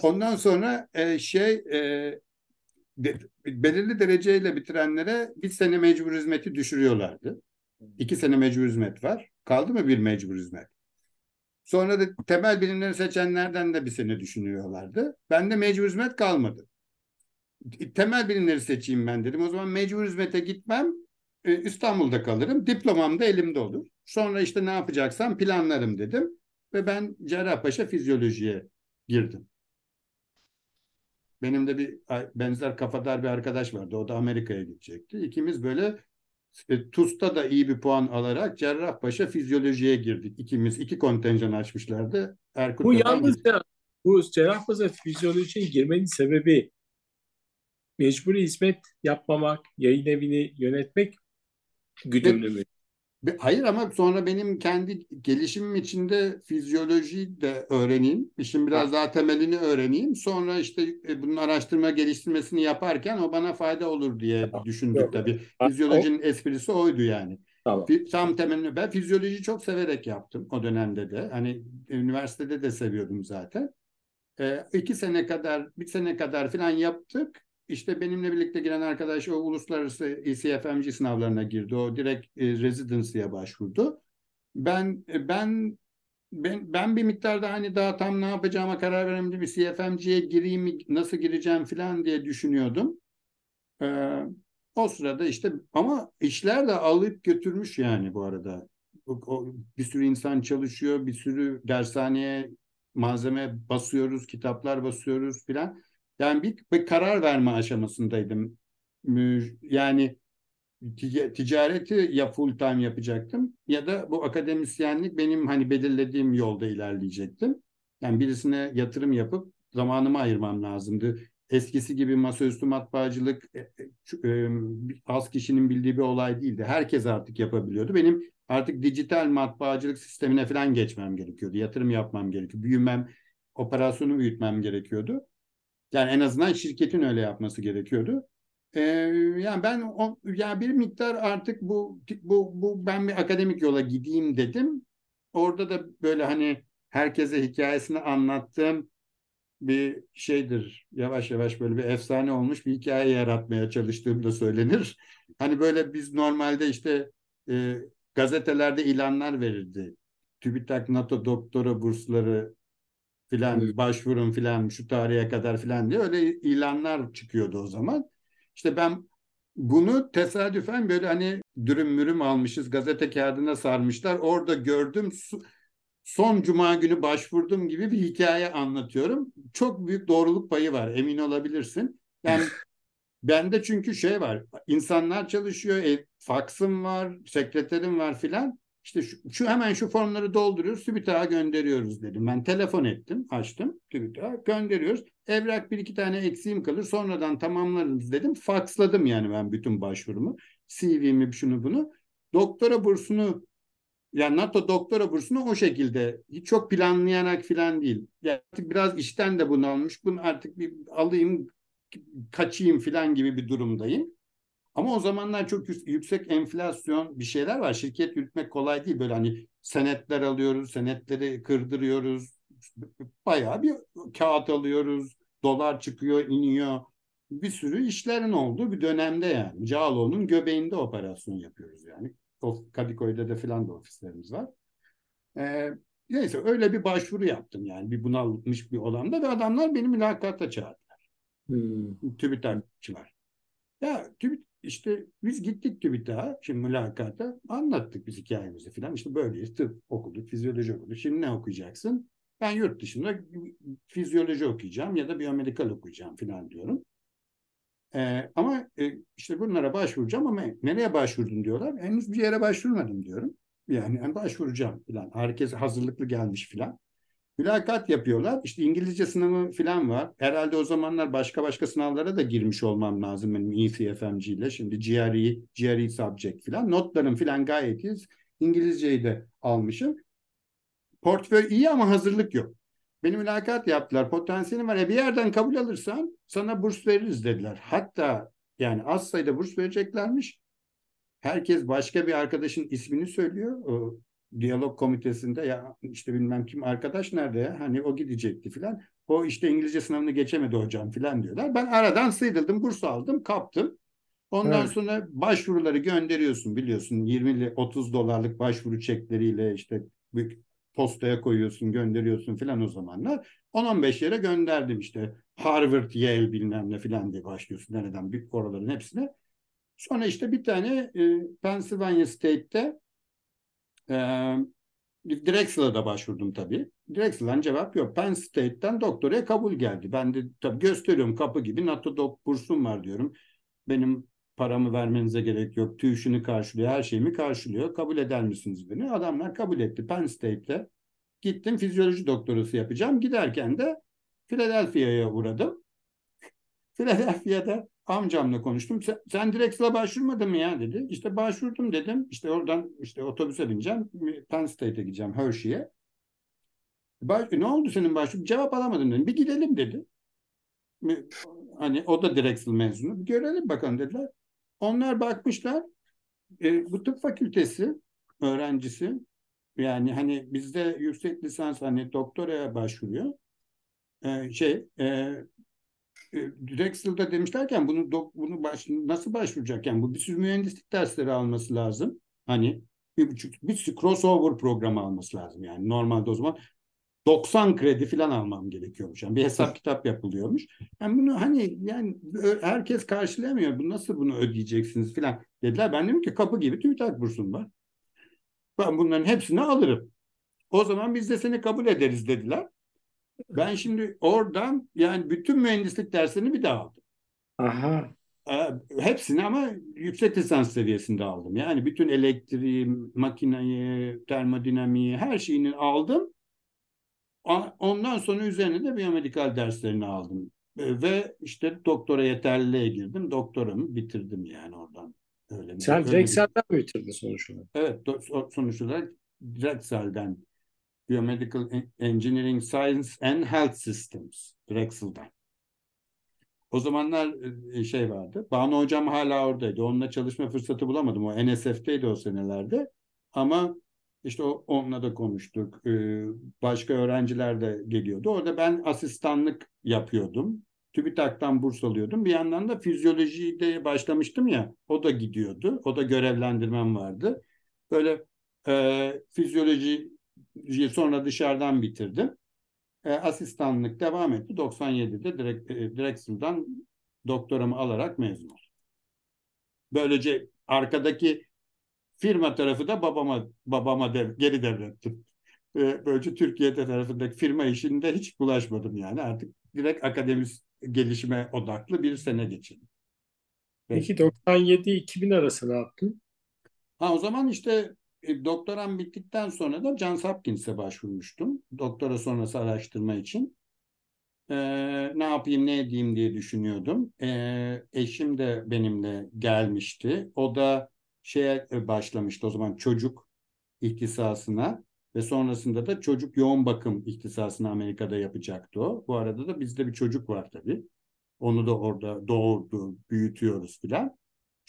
Ondan sonra e, şey e, de, belirli dereceyle bitirenlere bir sene mecbur hizmeti düşürüyorlardı. İki sene mecbur hizmet var. Kaldı mı bir mecbur hizmet? Sonra da temel bilimleri seçenlerden de bir sene düşünüyorlardı. Ben de mecbur hizmet kalmadı. Temel bilimleri seçeyim ben dedim. O zaman mecbur hizmete gitmem. E, İstanbul'da kalırım. Diplomam da elimde olur. Sonra işte ne yapacaksam planlarım dedim. Ve ben Cerrahpaşa fizyolojiye girdim. Benim de bir benzer kafadar bir arkadaş vardı. O da Amerika'ya gidecekti. İkimiz böyle e, TUS'ta da iyi bir puan alarak Cerrahpaşa fizyolojiye girdik. İkimiz iki kontenjan açmışlardı. Erkut bu yalnızca bu Cerrahpaşa fizyolojiye girmenin sebebi mecburi hizmet yapmamak, yayın evini yönetmek güdümlü mü? Hayır ama sonra benim kendi gelişimim içinde fizyoloji de öğreneyim. İşin biraz ha. daha temelini öğreneyim. Sonra işte e, bunun araştırma geliştirmesini yaparken o bana fayda olur diye tamam. düşündük Yok. tabii. Fizyolojinin o... esprisi oydu yani. Tamam. Tam temelini ben fizyoloji çok severek yaptım o dönemde de. Hani üniversitede de seviyordum zaten. E, iki sene kadar, bir sene kadar falan yaptık. İşte benimle birlikte giren arkadaş o uluslararası ECFMG sınavlarına girdi. O direkt e, residency'ye başvurdu. Ben e, ben ben ben bir miktarda hani daha tam ne yapacağıma karar veremedim. CFMG'ye gireyim mi, nasıl gireceğim falan diye düşünüyordum. Ee, o sırada işte ama işler de alıp götürmüş yani bu arada. O, o, bir sürü insan çalışıyor, bir sürü dershaneye malzeme basıyoruz, kitaplar basıyoruz filan. Yani bir, bir karar verme aşamasındaydım. Yani ticareti ya full time yapacaktım ya da bu akademisyenlik benim hani belirlediğim yolda ilerleyecektim. Yani birisine yatırım yapıp zamanımı ayırmam lazımdı. Eskisi gibi masaüstü matbaacılık e, e, e, az kişinin bildiği bir olay değildi. Herkes artık yapabiliyordu. Benim artık dijital matbaacılık sistemine falan geçmem gerekiyordu. Yatırım yapmam gerekiyordu. Büyümem, operasyonu büyütmem gerekiyordu. Yani en azından şirketin öyle yapması gerekiyordu. Ee, yani ben o, yani bir miktar artık bu bu bu ben bir akademik yola gideyim dedim. Orada da böyle hani herkese hikayesini anlattığım bir şeydir. Yavaş yavaş böyle bir efsane olmuş bir hikaye yaratmaya çalıştığım da söylenir. Hani böyle biz normalde işte e, gazetelerde ilanlar verirdi. TÜBİTAK NATO doktora bursları filan evet. başvurun filan şu tarihe kadar filan diye öyle ilanlar çıkıyordu o zaman. İşte ben bunu tesadüfen böyle hani dürüm mürüm almışız gazete kağıdına sarmışlar. Orada gördüm son cuma günü başvurdum gibi bir hikaye anlatıyorum. Çok büyük doğruluk payı var emin olabilirsin. Yani bende çünkü şey var insanlar çalışıyor e, faksım var sekreterim var filan. İşte şu, şu hemen şu formları dolduruyoruz, TÜBİTAK'a gönderiyoruz dedim. Ben telefon ettim, açtım TÜBİTAK'a gönderiyoruz. Evrak bir iki tane eksiğim kalır, sonradan tamamlarız dedim. Faksladım yani ben bütün başvurumu. CV'mi şunu bunu. Doktora bursunu yani NATO doktora bursunu o şekilde hiç çok planlayarak falan değil. Yani artık biraz işten de bunu almış. Bunu artık bir alayım kaçayım falan gibi bir durumdayım. Ama o zamanlar çok yüksek enflasyon bir şeyler var. Şirket yürütmek kolay değil. Böyle hani senetler alıyoruz, senetleri kırdırıyoruz. Bayağı bir kağıt alıyoruz. Dolar çıkıyor, iniyor. Bir sürü işlerin olduğu bir dönemde yani. Cağaloğlu'nun göbeğinde operasyon yapıyoruz yani. O Kadıköy'de de filan da ofislerimiz var. Ee, neyse öyle bir başvuru yaptım yani bir bunalmış bir olanda ve adamlar beni mülakata çağırdılar. Hmm. TÜBİTAKçılar. Ya TÜBİT işte biz gittik TÜBİTAK'a şimdi mülakata anlattık biz hikayemizi falan. İşte böyleyiz tıp okuduk, fizyoloji okuduk. Şimdi ne okuyacaksın? Ben yurt dışında fizyoloji okuyacağım ya da biyomedikal okuyacağım falan diyorum. Ee, ama e, işte bunlara başvuracağım ama nereye başvurdun diyorlar. Henüz bir yere başvurmadım diyorum. Yani, yani başvuracağım falan. Herkes hazırlıklı gelmiş falan. Mülakat yapıyorlar. İşte İngilizce sınavı falan var. Herhalde o zamanlar başka başka sınavlara da girmiş olmam lazım benim ECFMG ile. Şimdi GRE, GRE subject falan. Notlarım falan gayet iyi. İngilizceyi de almışım. Portföy iyi ama hazırlık yok. Beni mülakat yaptılar. Potansiyelin var. E bir yerden kabul alırsan sana burs veririz dediler. Hatta yani az sayıda burs vereceklermiş. Herkes başka bir arkadaşın ismini söylüyor. Diyalog komitesinde ya işte bilmem kim arkadaş nerede ya hani o gidecekti filan. O işte İngilizce sınavını geçemedi hocam filan diyorlar. Ben aradan sıyrıldım, burs aldım, kaptım. Ondan evet. sonra başvuruları gönderiyorsun biliyorsun 20 30 dolarlık başvuru çekleriyle işte postaya koyuyorsun, gönderiyorsun filan o zamanlar. 10-15 yere gönderdim işte. Harvard, Yale bilmem ne filan diye başlıyorsun. Nereden? Bir oraların hepsine. Sonra işte bir tane e, Pennsylvania State'te e, Drexel'a da başvurdum tabii. Drexel'dan cevap yok. Penn State'ten doktoraya kabul geldi. Ben de tabii gösteriyorum kapı gibi NATO dok bursum var diyorum. Benim paramı vermenize gerek yok. Tüyüşünü karşılıyor, her şeyimi karşılıyor. Kabul eder misiniz beni? Adamlar kabul etti. Penn State'te gittim fizyoloji doktorası yapacağım. Giderken de Philadelphia'ya uğradım. Philadelphia'da amcamla konuştum. Sen, sen Drexel'a başvurmadın mı ya dedi. İşte başvurdum dedim. İşte oradan işte otobüse bineceğim. Penn State'e gideceğim Hershey'e. Baş, ne oldu senin başvurun? Cevap alamadım dedim. Bir gidelim dedi. Hani o da Drexel mezunu. Bir görelim bakalım dediler. Onlar bakmışlar. E, bu tıp fakültesi öğrencisi yani hani bizde yüksek lisans hani doktoraya başvuruyor. E, şey e, e Drexel'da demişlerken bunu do, bunu baş, nasıl başvuracak yani bu bir sürü mühendislik dersleri alması lazım. Hani bir buçuk bir sürü crossover programı alması lazım yani normalde o zaman 90 kredi falan almam gerekiyormuş. Yani bir hesap kitap yapılıyormuş. Yani bunu hani yani herkes karşılayamıyor. Bu nasıl bunu ödeyeceksiniz falan dediler. Ben dedim ki kapı gibi TÜBİTAK bursum var. Ben bunların hepsini alırım. O zaman biz de seni kabul ederiz dediler. Ben şimdi oradan yani bütün mühendislik derslerini bir daha aldım. Aha. Ee, hepsini ama yüksek lisans seviyesinde aldım. Yani bütün elektriği, makinayı, termodinamiği her şeyini aldım. Ondan sonra üzerine de biyomedikal derslerini aldım. E, ve işte doktora yeterliliğe girdim. Doktoramı bitirdim yani oradan. Öyle Sen Drexel'den mi bitirdin sonuç olarak? Evet sonuç olarak Drexel'den Biomedical Engineering Science and Health Systems Drexel'den. O zamanlar e, şey vardı. Banu hocam hala oradaydı. Onunla çalışma fırsatı bulamadım. O NSF'teydi o senelerde. Ama işte onunla da konuştuk. Ee, başka öğrenciler de geliyordu. Orada ben asistanlık yapıyordum. TÜBİTAK'tan burs alıyordum. Bir yandan da fizyolojide başlamıştım ya. O da gidiyordu. O da görevlendirmem vardı. Böyle e, fizyolojiyi sonra dışarıdan bitirdim. E, asistanlık devam etti. 97'de direkt, e, Drexel'dan doktoramı alarak mezun oldum. Böylece arkadaki Firma tarafı da babama babama dev, geri devrettim. Ee, böylece Türkiye'de tarafındaki firma işinde hiç bulaşmadım yani. Artık direkt akademis gelişime odaklı bir sene geçirdim. Peki 97-2000 arası ne yaptın? Ha, o zaman işte e, doktoram bittikten sonra da Johns Hopkins'e başvurmuştum. Doktora sonrası araştırma için. Ee, ne yapayım ne edeyim diye düşünüyordum. Ee, eşim de benimle gelmişti. O da şeye e, başlamıştı o zaman çocuk ihtisasına ve sonrasında da çocuk yoğun bakım ihtisasını Amerika'da yapacaktı o. Bu arada da bizde bir çocuk var tabii. Onu da orada doğurdu, büyütüyoruz filan.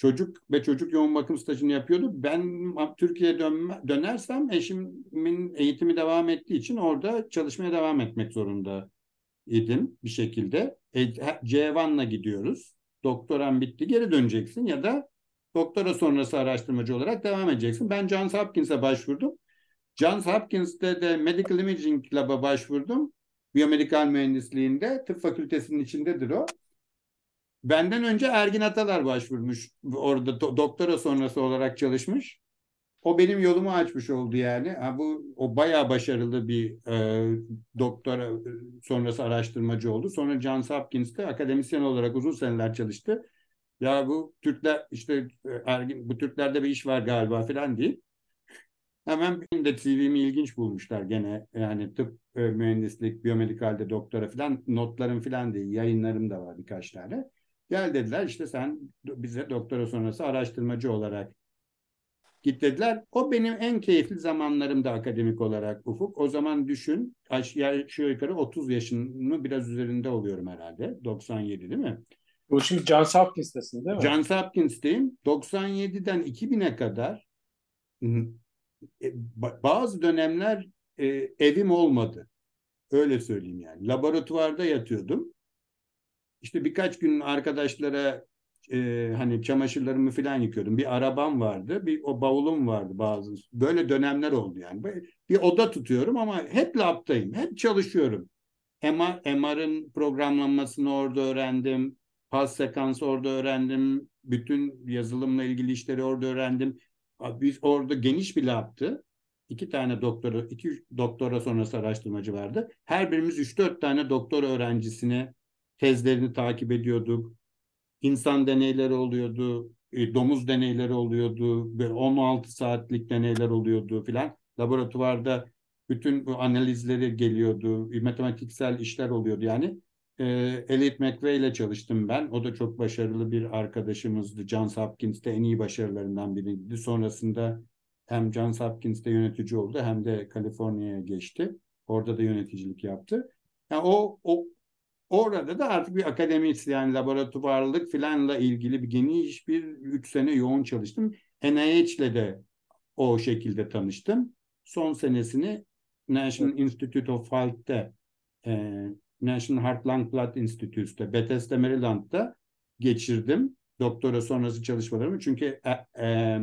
Çocuk ve çocuk yoğun bakım stajını yapıyordu. Ben Türkiye'ye dönme, dönersem eşimin eğitimi devam ettiği için orada çalışmaya devam etmek zorunda idim bir şekilde. E, C1'la gidiyoruz. Doktoran bitti geri döneceksin ya da doktora sonrası araştırmacı olarak devam edeceksin. Ben Johns Hopkins'e başvurdum. Johns Hopkins'te de Medical Imaging Lab'a başvurdum. Biyomedikal mühendisliğinde. Tıp fakültesinin içindedir o. Benden önce Ergin Atalar başvurmuş. Orada do- doktora sonrası olarak çalışmış. O benim yolumu açmış oldu yani. Ha, bu o bayağı başarılı bir e, doktora e, sonrası araştırmacı oldu. Sonra Johns Hopkins'te akademisyen olarak uzun seneler çalıştı ya bu Türkler işte e, Ergin bu Türklerde bir iş var galiba falan değil. Hemen benim de CV'mi ilginç bulmuşlar gene yani tıp e, mühendislik, biyomedikalde doktora falan notlarım falan değil yayınlarım da var birkaç tane. Gel dediler işte sen bize doktora sonrası araştırmacı olarak git dediler. O benim en keyifli zamanlarımda akademik olarak Ufuk. O zaman düşün aşağı yukarı 30 yaşını biraz üzerinde oluyorum herhalde. 97 değil mi? Bu şimdi Johns Hopkins'tesin değil mi? Johns Hopkins'teyim. 97'den 2000'e kadar e, bazı dönemler e, evim olmadı. Öyle söyleyeyim yani. Laboratuvarda yatıyordum. İşte birkaç gün arkadaşlara e, hani çamaşırlarımı falan yıkıyordum. Bir arabam vardı, bir o bavulum vardı bazı. Böyle dönemler oldu yani. Bir oda tutuyorum ama hep labdayım, hep çalışıyorum. MR, MR'ın programlanmasını orada öğrendim. Pas sekans orada öğrendim. Bütün yazılımla ilgili işleri orada öğrendim. Biz orada geniş bir labdı. İki tane doktora, iki doktora sonrası araştırmacı vardı. Her birimiz üç dört tane doktor öğrencisini tezlerini takip ediyorduk. İnsan deneyleri oluyordu, e, domuz deneyleri oluyordu, 16 saatlik deneyler oluyordu filan. Laboratuvarda bütün bu analizleri geliyordu, matematiksel işler oluyordu yani. E, Elliot McVeigh ile çalıştım ben. O da çok başarılı bir arkadaşımızdı. Johns Hopkins'te en iyi başarılarından biriydi. Sonrasında hem Johns Hopkins'te yönetici oldu hem de Kaliforniya'ya geçti. Orada da yöneticilik yaptı. Yani o, o Orada da artık bir akademisyen, laboratuvarlık filanla ilgili bir geniş bir üç sene yoğun çalıştım. NIH ile de o şekilde tanıştım. Son senesini National Institute of Health'te, e, National Heart Lung Blood Institute'te, Bethesda, Maryland'da geçirdim. Doktora sonrası çalışmalarımı. Çünkü e, e,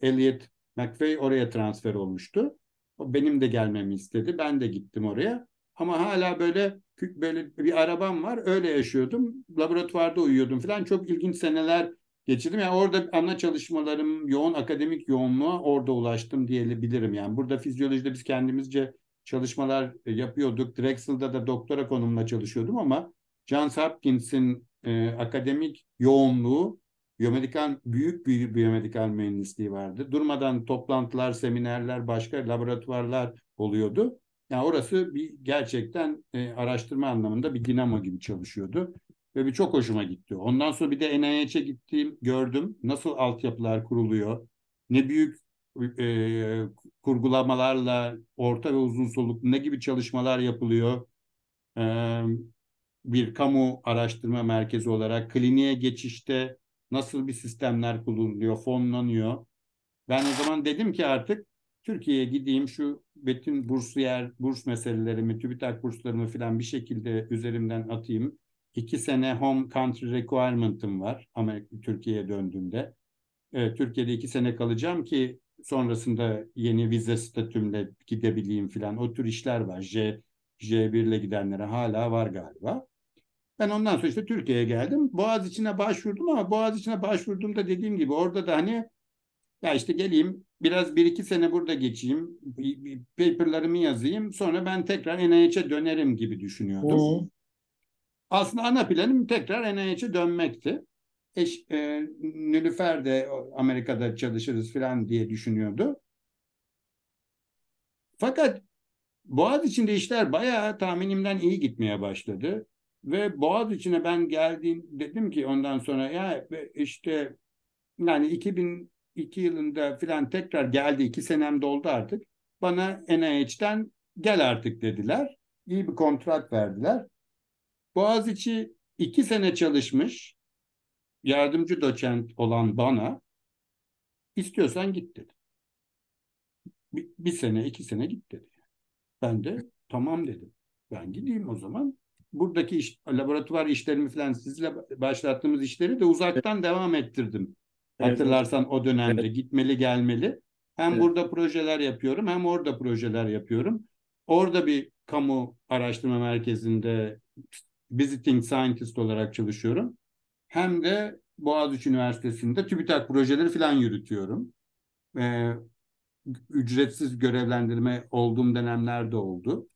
Elliot McVeigh oraya transfer olmuştu. O benim de gelmemi istedi. Ben de gittim oraya. Ama hala böyle böyle bir arabam var. Öyle yaşıyordum. Laboratuvarda uyuyordum falan. Çok ilginç seneler geçirdim. Yani orada ana çalışmalarım, yoğun akademik yoğunluğa orada ulaştım diyebilirim. Yani burada fizyolojide biz kendimizce çalışmalar yapıyorduk. Drexel'da da doktora konumla çalışıyordum ama Johns Hopkins'in e, akademik yoğunluğu biyomedikal büyük bir biyomedikal mühendisliği vardı. Durmadan toplantılar, seminerler, başka laboratuvarlar oluyordu. Yani orası bir gerçekten e, araştırma anlamında bir dinamo gibi çalışıyordu. Ve bir çok hoşuma gitti. Ondan sonra bir de NIH'e gittiğim gördüm. Nasıl altyapılar kuruluyor. Ne büyük e, kurgulamalarla orta ve uzun soluklu ne gibi çalışmalar yapılıyor. E, bir kamu araştırma merkezi olarak kliniğe geçişte nasıl bir sistemler kullanılıyor, fonlanıyor. Ben o zaman dedim ki artık Türkiye'ye gideyim şu bütün bursiyer, burs meselelerimi, TÜBİTAK burslarımı falan bir şekilde üzerimden atayım. İki sene home country requirement'ım var Amerika, Türkiye'ye döndüğümde. Ee, Türkiye'de iki sene kalacağım ki sonrasında yeni vize statümle gidebileyim falan. O tür işler var. J, J1 ile gidenlere hala var galiba. Ben ondan sonra işte Türkiye'ye geldim. Boğaz içine başvurdum ama Boğaz içine başvurduğumda dediğim gibi orada da hani ya işte geleyim biraz bir iki sene burada geçeyim, paperlarımı yazayım, sonra ben tekrar NIH'e dönerim gibi düşünüyordum. Hı. Aslında ana planım tekrar NIH'e dönmekti. Eş, e, Nülüfer de Amerika'da çalışırız falan diye düşünüyordu. Fakat Boğaz içinde işler bayağı tahminimden iyi gitmeye başladı. Ve Boğaz içine ben geldiğim dedim ki ondan sonra ya işte yani 2000 iki yılında filan tekrar geldi. iki senem doldu artık. Bana NIH'den gel artık dediler. İyi bir kontrat verdiler. Boğaziçi iki sene çalışmış yardımcı doçent olan bana istiyorsan git dedi. Bir, bir sene, iki sene git dedi. Ben de tamam dedim. Ben gideyim o zaman. Buradaki iş, laboratuvar işlerimi falan sizle başlattığımız işleri de uzaktan devam ettirdim. Hatırlarsan o dönemde evet. gitmeli gelmeli. Hem evet. burada projeler yapıyorum hem orada projeler yapıyorum. Orada bir kamu araştırma merkezinde visiting scientist olarak çalışıyorum. Hem de Boğaziçi Üniversitesi'nde TÜBİTAK projeleri falan yürütüyorum. Ee, ücretsiz görevlendirme olduğum dönemlerde oldu.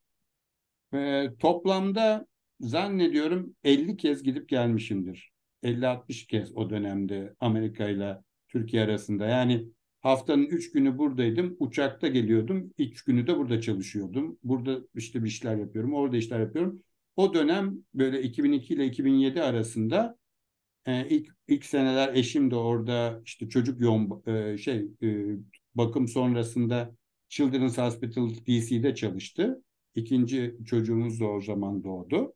Ee, toplamda zannediyorum 50 kez gidip gelmişimdir. 50-60 kez o dönemde Amerika ile Türkiye arasında. Yani haftanın 3 günü buradaydım. Uçakta geliyordum. 3 günü de burada çalışıyordum. Burada işte bir işler yapıyorum. Orada işler yapıyorum. O dönem böyle 2002 ile 2007 arasında e, ilk ilk seneler eşim de orada işte çocuk yoğun e, şey e, bakım sonrasında Children's Hospital DC'de çalıştı. İkinci çocuğumuz da o zaman doğdu.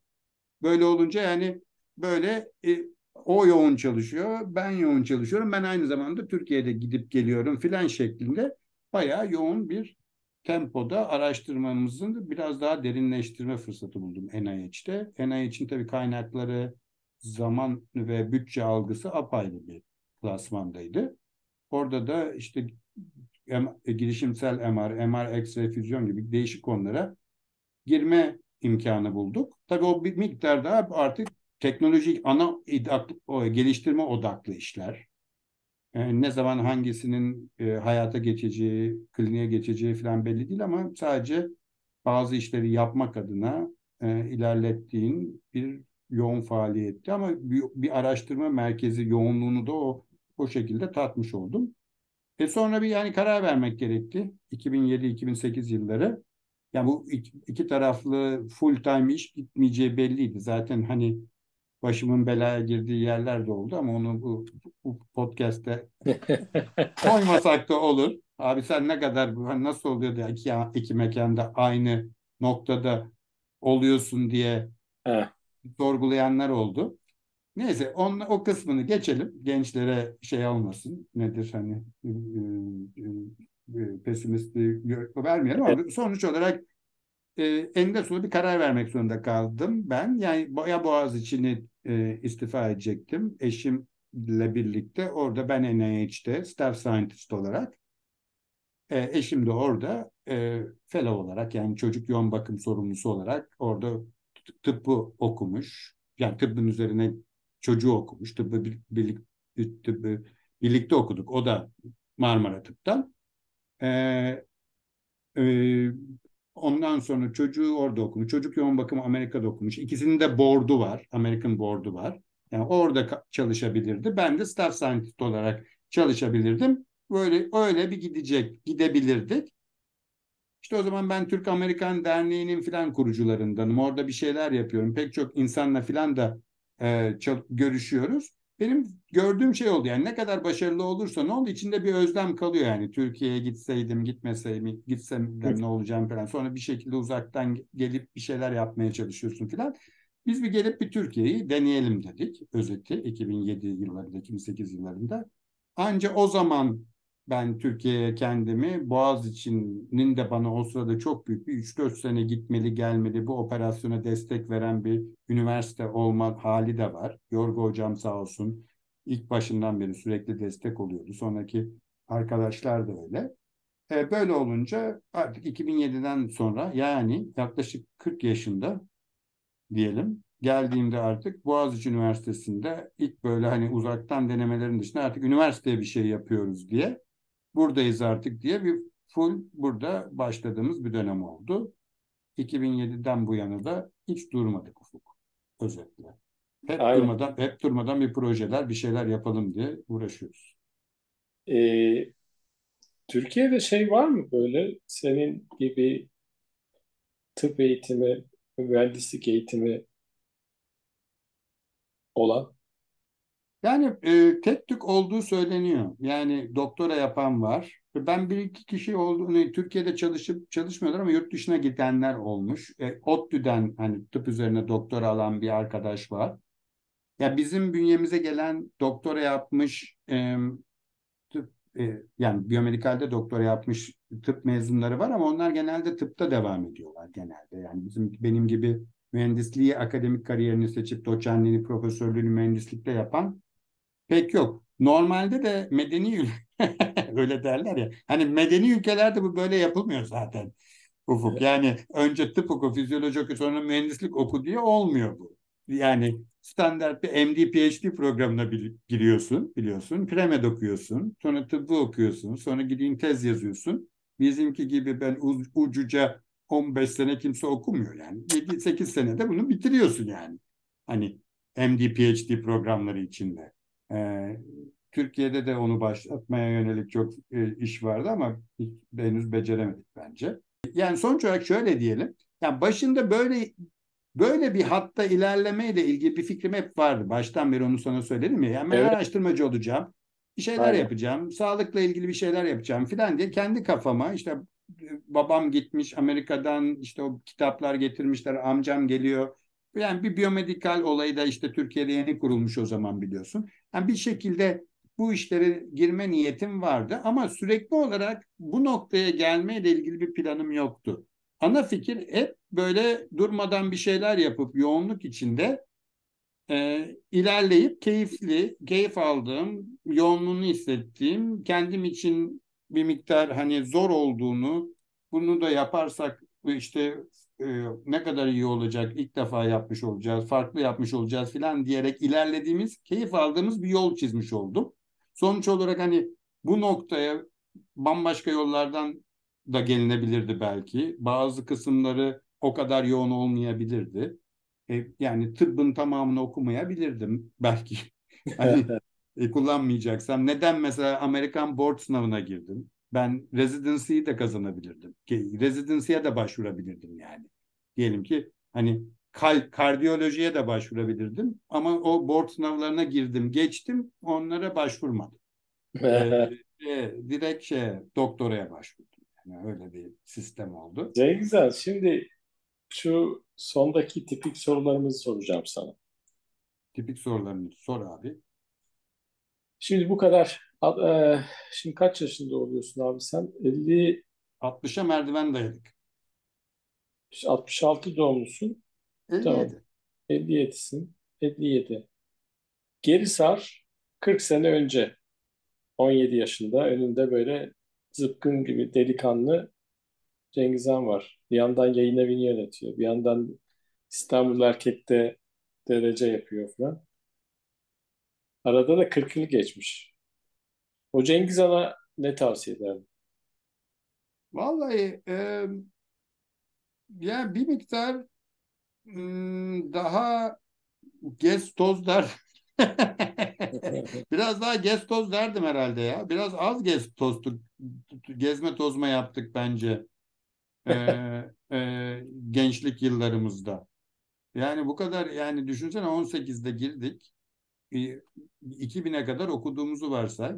Böyle olunca yani böyle e, o yoğun çalışıyor, ben yoğun çalışıyorum. Ben aynı zamanda Türkiye'de gidip geliyorum filan şeklinde bayağı yoğun bir tempoda araştırmamızın biraz daha derinleştirme fırsatı buldum NIH'te. NIH'in tabii kaynakları, zaman ve bütçe algısı apayrı bir klasmandaydı. Orada da işte girişimsel MR, MR X-ray füzyon gibi değişik konulara girme imkanı bulduk. Tabii o bir miktar daha artık teknolojik ana o, geliştirme odaklı işler. Yani ne zaman hangisinin e, hayata geçeceği, kliniğe geçeceği falan belli değil ama sadece bazı işleri yapmak adına e, ilerlettiğin bir yoğun faaliyetti ama bir, bir araştırma merkezi yoğunluğunu da o o şekilde tatmış oldum. E sonra bir yani karar vermek gerekti. 2007-2008 yılları. Yani bu iki, iki taraflı full time iş gitmeyeceği belliydi. Zaten hani başımın belaya girdiği yerler de oldu ama onu bu, bu podcast'te koymasak da olur. Abi sen ne kadar hani nasıl oluyor diye iki, iki mekanda aynı noktada oluyorsun diye sorgulayanlar oldu. Neyse on, o kısmını geçelim. Gençlere şey olmasın. Nedir hani e, e, e pesimist vermeyelim ama sonuç olarak e, eninde sonunda bir karar vermek zorunda kaldım ben. Yani ya Boğaziçi'ni e, istifa edecektim. Eşimle birlikte orada ben NIH'te staff scientist olarak e, eşim de orada e, fellow olarak yani çocuk yoğun bakım sorumlusu olarak orada tıbbı okumuş. Yani tıbbın üzerine çocuğu okumuş. Tıbbı birlik, tıbbı birlikte okuduk. O da Marmara Tıp'tan. Ee, e, ondan sonra çocuğu orada okumuş. Çocuk yoğun bakımı Amerika'da okumuş. İkisinin de board'u var. American board'u var. Yani orada çalışabilirdi. Ben de staff scientist olarak çalışabilirdim. Böyle öyle bir gidecek, gidebilirdik. İşte o zaman ben Türk Amerikan Derneği'nin filan kurucularındanım. Orada bir şeyler yapıyorum. Pek çok insanla filan da e, görüşüyoruz. Benim gördüğüm şey oldu yani. Ne kadar başarılı olursa ne oldu içinde bir özlem kalıyor yani. Türkiye'ye gitseydim gitmeseydim gitsem ne olacağım falan. Sonra bir şekilde uzaktan gelip bir şeyler yapmaya çalışıyorsun falan. Biz bir gelip bir Türkiye'yi deneyelim dedik. Özeti 2007 yıllarında 2008 yıllarında. Anca o zaman ben Türkiye'ye kendimi Boğaziçi'nin de bana o sırada çok büyük bir 3-4 sene gitmeli gelmeli bu operasyona destek veren bir üniversite olma hali de var. Yorgo hocam sağ olsun ilk başından beri sürekli destek oluyordu. Sonraki arkadaşlar da öyle. E, böyle olunca artık 2007'den sonra yani yaklaşık 40 yaşında diyelim geldiğimde artık Boğaziçi Üniversitesi'nde ilk böyle hani uzaktan denemelerin dışında artık üniversiteye bir şey yapıyoruz diye buradayız artık diye bir full burada başladığımız bir dönem oldu. 2007'den bu yana da hiç durmadık Ufuk özetle. Hep Aynen. durmadan hep durmadan bir projeler, bir şeyler yapalım diye uğraşıyoruz. Ee, Türkiye'de şey var mı böyle senin gibi tıp eğitimi, mühendislik eğitimi olan? Yani e, tek tük olduğu söyleniyor. Yani doktora yapan var. Ben bir iki kişi olduğunu Türkiye'de çalışıp çalışmıyorlar ama yurt dışına gidenler olmuş. E, ODTÜ'den hani tıp üzerine doktora alan bir arkadaş var. Ya bizim bünyemize gelen doktora yapmış e, tıp e, yani biyomedikalde doktora yapmış tıp mezunları var ama onlar genelde tıpta devam ediyorlar genelde. Yani bizim benim gibi mühendisliği akademik kariyerini seçip doçentliğini, profesörlüğünü mühendislikte yapan pek yok. Normalde de medeni öyle derler ya. Hani medeni ülkelerde bu böyle yapılmıyor zaten. Ufuk. Yani önce tıp oku, fizyoloji oku, sonra mühendislik oku diye olmuyor bu. Yani standart bir MD PhD programına giriyorsun biliyorsun. Premed okuyorsun. Sonra tıbbı okuyorsun. Sonra gidin tez yazıyorsun. Bizimki gibi ben ucuca 15 sene kimse okumuyor yani. 7-8 senede bunu bitiriyorsun yani. Hani MD PhD programları içinde. Ee, Türkiye'de de onu başlatmaya yönelik çok e, iş vardı ama henüz beceremedik bence. Yani sonuç olarak şöyle diyelim. Yani başında böyle böyle bir hatta ilerlemeyle ilgili bir fikrim hep vardı. Baştan beri onu sana söyledim ya. Yani ben evet. araştırmacı olacağım. bir şeyler Aynen. yapacağım, sağlıkla ilgili bir şeyler yapacağım filan diye kendi kafama işte babam gitmiş Amerika'dan işte o kitaplar getirmişler, amcam geliyor. Yani bir biyomedikal olayı da işte Türkiye'de yeni kurulmuş o zaman biliyorsun. Yani bir şekilde bu işlere girme niyetim vardı ama sürekli olarak bu noktaya gelmeyle ilgili bir planım yoktu. Ana fikir hep böyle durmadan bir şeyler yapıp yoğunluk içinde e, ilerleyip keyifli, keyif aldığım, yoğunluğunu hissettiğim, kendim için bir miktar hani zor olduğunu, bunu da yaparsak işte e, ne kadar iyi olacak, ilk defa yapmış olacağız, farklı yapmış olacağız filan diyerek ilerlediğimiz, keyif aldığımız bir yol çizmiş oldum. Sonuç olarak hani bu noktaya bambaşka yollardan da gelinebilirdi belki. Bazı kısımları o kadar yoğun olmayabilirdi. E, yani tıbbın tamamını okumayabilirdim belki. hani e, kullanmayacaksam. Neden mesela Amerikan Board sınavına girdim? Ben residency'yi de kazanabilirdim. Residency'ye de başvurabilirdim yani. Diyelim ki hani kal kardiyolojiye de başvurabilirdim. Ama o board sınavlarına girdim, geçtim. Onlara başvurmadım. ee, e, direkt şey doktoraya başvurdum. Yani öyle bir sistem oldu. güzel. Şimdi şu sondaki tipik sorularımızı soracağım sana. Tipik sorularını sor abi. Şimdi bu kadar. E, şimdi kaç yaşında oluyorsun abi sen? 50 60'a merdiven dayadık. 66 doğumlusun. 57. Tamam. 57'sin. 57. Geri sar 40 sene önce. 17 yaşında önünde böyle zıpkın gibi delikanlı Cengiz Han var. Bir yandan yayın evini yönetiyor. Bir yandan İstanbul Erkek'te derece yapıyor falan. Arada da 40 yıl geçmiş. O Cengiz ne tavsiye ederdin? Vallahi e, ya bir miktar daha gez toz der. Biraz daha gez toz derdim herhalde ya. Biraz az gez toztuk. Gezme tozma yaptık bence. Ee, e, gençlik yıllarımızda. Yani bu kadar yani düşünsene 18'de girdik. 2000'e kadar okuduğumuzu varsay.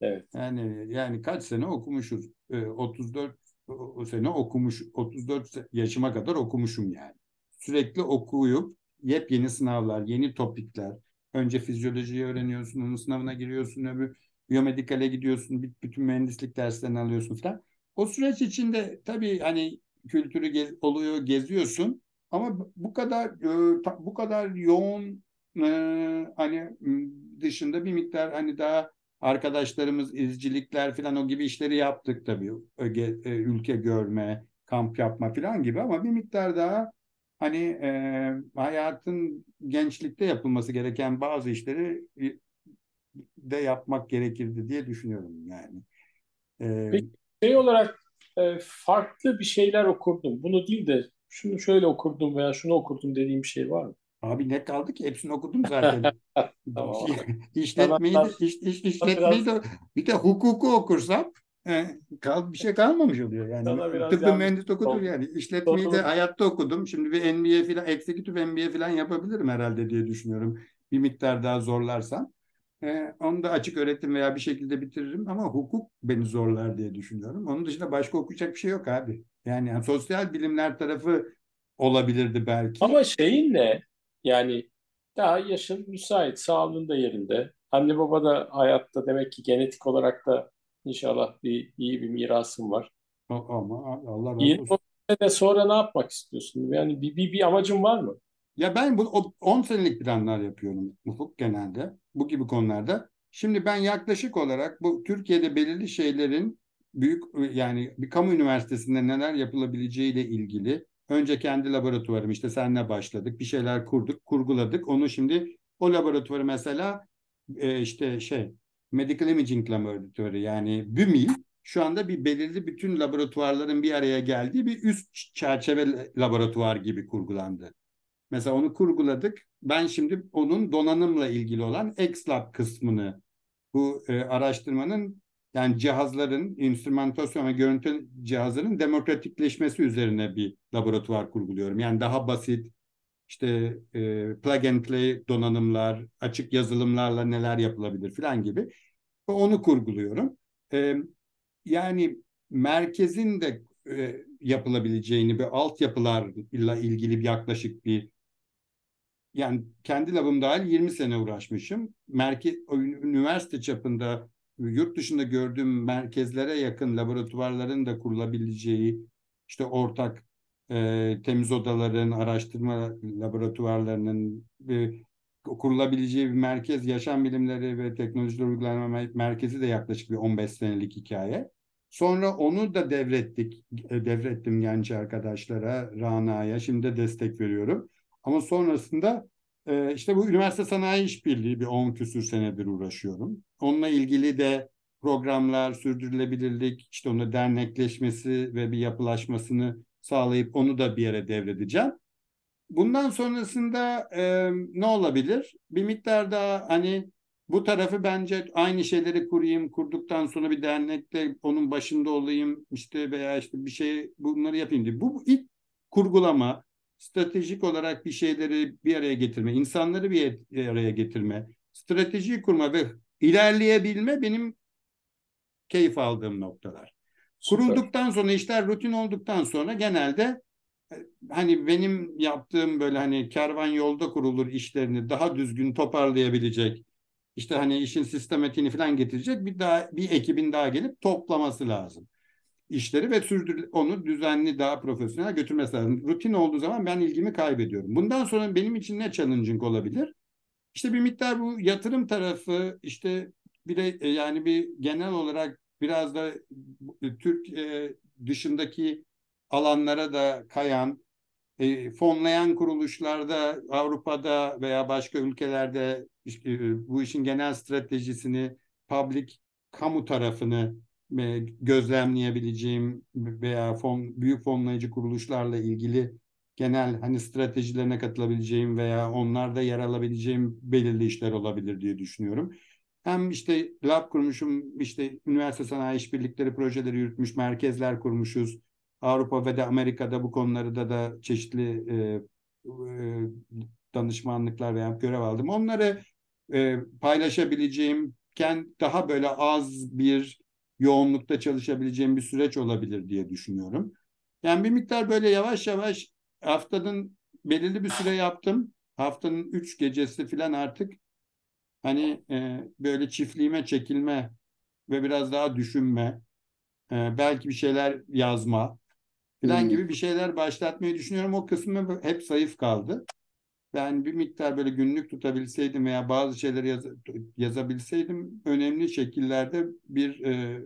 Evet. Yani yani kaç sene okumuşuz? 34 o sene okumuş 34 yaşıma kadar okumuşum yani. Sürekli okuyup yepyeni sınavlar, yeni topikler. Önce fizyolojiyi öğreniyorsun, onun sınavına giriyorsun, öbür biyomedikale gidiyorsun, bütün mühendislik derslerini alıyorsun falan. O süreç içinde tabii hani kültürü gez, oluyor, geziyorsun ama bu kadar e, bu kadar yoğun e, hani dışında bir miktar hani daha arkadaşlarımız izcilikler falan o gibi işleri yaptık tabii. E, ülke görme, kamp yapma falan gibi ama bir miktar daha hani e, hayatın gençlikte yapılması gereken bazı işleri de yapmak gerekirdi diye düşünüyorum yani. E, Peki şey olarak e, farklı bir şeyler okurdum. Bunu değil de şunu şöyle okurdum veya şunu okurdum dediğim bir şey var mı? Abi ne kaldı ki? Hepsini okudum zaten. tamam. İşletmeyi de, iş, iş, işletmeyi de bir de hukuku okursam e, kal, bir şey kalmamış oluyor yani. Tıbbı mühendis okudur yani. İşletmeyi de hayatta okudum. Şimdi bir MBA falan, executive MBA falan yapabilirim herhalde diye düşünüyorum. Bir miktar daha zorlarsam. E, onu da açık öğretim veya bir şekilde bitiririm ama hukuk beni zorlar diye düşünüyorum. Onun dışında başka okuyacak bir şey yok abi. Yani, yani sosyal bilimler tarafı olabilirdi belki. Ama şeyin ne? Yani daha yaşın müsait, sağlığın da yerinde. Anne baba da hayatta demek ki genetik olarak da inşallah bir iyi bir mirasın var. Ama Allah razı olsun. de sonra ne yapmak istiyorsun? Yani bir, bir, bir amacın var mı? Ya ben bu 10 senelik planlar yapıyorum Ufuk genelde bu gibi konularda. Şimdi ben yaklaşık olarak bu Türkiye'de belirli şeylerin büyük yani bir kamu üniversitesinde neler yapılabileceğiyle ilgili önce kendi laboratuvarım işte seninle başladık bir şeyler kurduk kurguladık onu şimdi o laboratuvarı mesela e, işte şey Medical Imaging Laboratuvarı yani BÜMİ şu anda bir belirli bütün laboratuvarların bir araya geldiği bir üst çerçeve laboratuvar gibi kurgulandı. Mesela onu kurguladık. Ben şimdi onun donanımla ilgili olan XLab kısmını bu e, araştırmanın yani cihazların, enstrümantasyon ve görüntü cihazlarının demokratikleşmesi üzerine bir laboratuvar kurguluyorum. Yani daha basit, işte e, plug and play donanımlar, açık yazılımlarla neler yapılabilir falan gibi. Onu kurguluyorum. E, yani merkezin de e, yapılabileceğini ve altyapılarla ilgili bir yaklaşık bir yani kendi labım dahil 20 sene uğraşmışım. Merkez, üniversite çapında yurt dışında gördüğüm merkezlere yakın laboratuvarların da kurulabileceği işte ortak e, temiz odaların, araştırma laboratuvarlarının e, kurulabileceği bir merkez, yaşam bilimleri ve teknolojiler uygulama merkezi de yaklaşık bir 15 senelik hikaye. Sonra onu da devrettik, e, devrettim genç arkadaşlara, Rana'ya. Şimdi de destek veriyorum. Ama sonrasında e, işte bu üniversite sanayi işbirliği bir 10 küsür senedir uğraşıyorum. Onunla ilgili de programlar, sürdürülebilirlik, işte onu dernekleşmesi ve bir yapılaşmasını sağlayıp onu da bir yere devredeceğim. Bundan sonrasında e, ne olabilir? Bir miktar daha hani bu tarafı bence aynı şeyleri kurayım, kurduktan sonra bir dernekte onun başında olayım işte veya işte bir şey bunları yapayım diye. Bu ilk kurgulama, stratejik olarak bir şeyleri bir araya getirme, insanları bir araya getirme, strateji kurma ve ilerleyebilme benim keyif aldığım noktalar. Kurulduktan sonra işler rutin olduktan sonra genelde e, hani benim yaptığım böyle hani kervan yolda kurulur işlerini daha düzgün toparlayabilecek işte hani işin sistematiğini falan getirecek bir daha bir ekibin daha gelip toplaması lazım işleri ve sürdür onu düzenli daha profesyonel götürmesi lazım. Rutin olduğu zaman ben ilgimi kaybediyorum. Bundan sonra benim için ne challenging olabilir? İşte bir miktar bu yatırım tarafı işte bir de e, yani bir genel olarak biraz da Türk e, dışındaki alanlara da kayan e, fonlayan kuruluşlarda Avrupa'da veya başka ülkelerde e, bu işin genel stratejisini public kamu tarafını e, gözlemleyebileceğim veya fon büyük fonlayıcı kuruluşlarla ilgili genel hani stratejilerine katılabileceğim veya onlarda yer alabileceğim belirli işler olabilir diye düşünüyorum. Hem işte lab kurmuşum, işte üniversite sanayi işbirlikleri projeleri yürütmüş, merkezler kurmuşuz. Avrupa ve de Amerika'da bu konularda da çeşitli e, e, danışmanlıklar veya görev aldım. Onları e, paylaşabileceğim, kendi daha böyle az bir yoğunlukta çalışabileceğim bir süreç olabilir diye düşünüyorum. Yani bir miktar böyle yavaş yavaş haftanın belirli bir süre yaptım. Haftanın üç gecesi falan artık hani e, böyle çiftliğime çekilme ve biraz daha düşünme, e, belki bir şeyler yazma falan hmm. gibi bir şeyler başlatmayı düşünüyorum. O kısmı hep zayıf kaldı. Ben bir miktar böyle günlük tutabilseydim veya bazı şeyleri yaz, yazabilseydim önemli şekillerde bir e,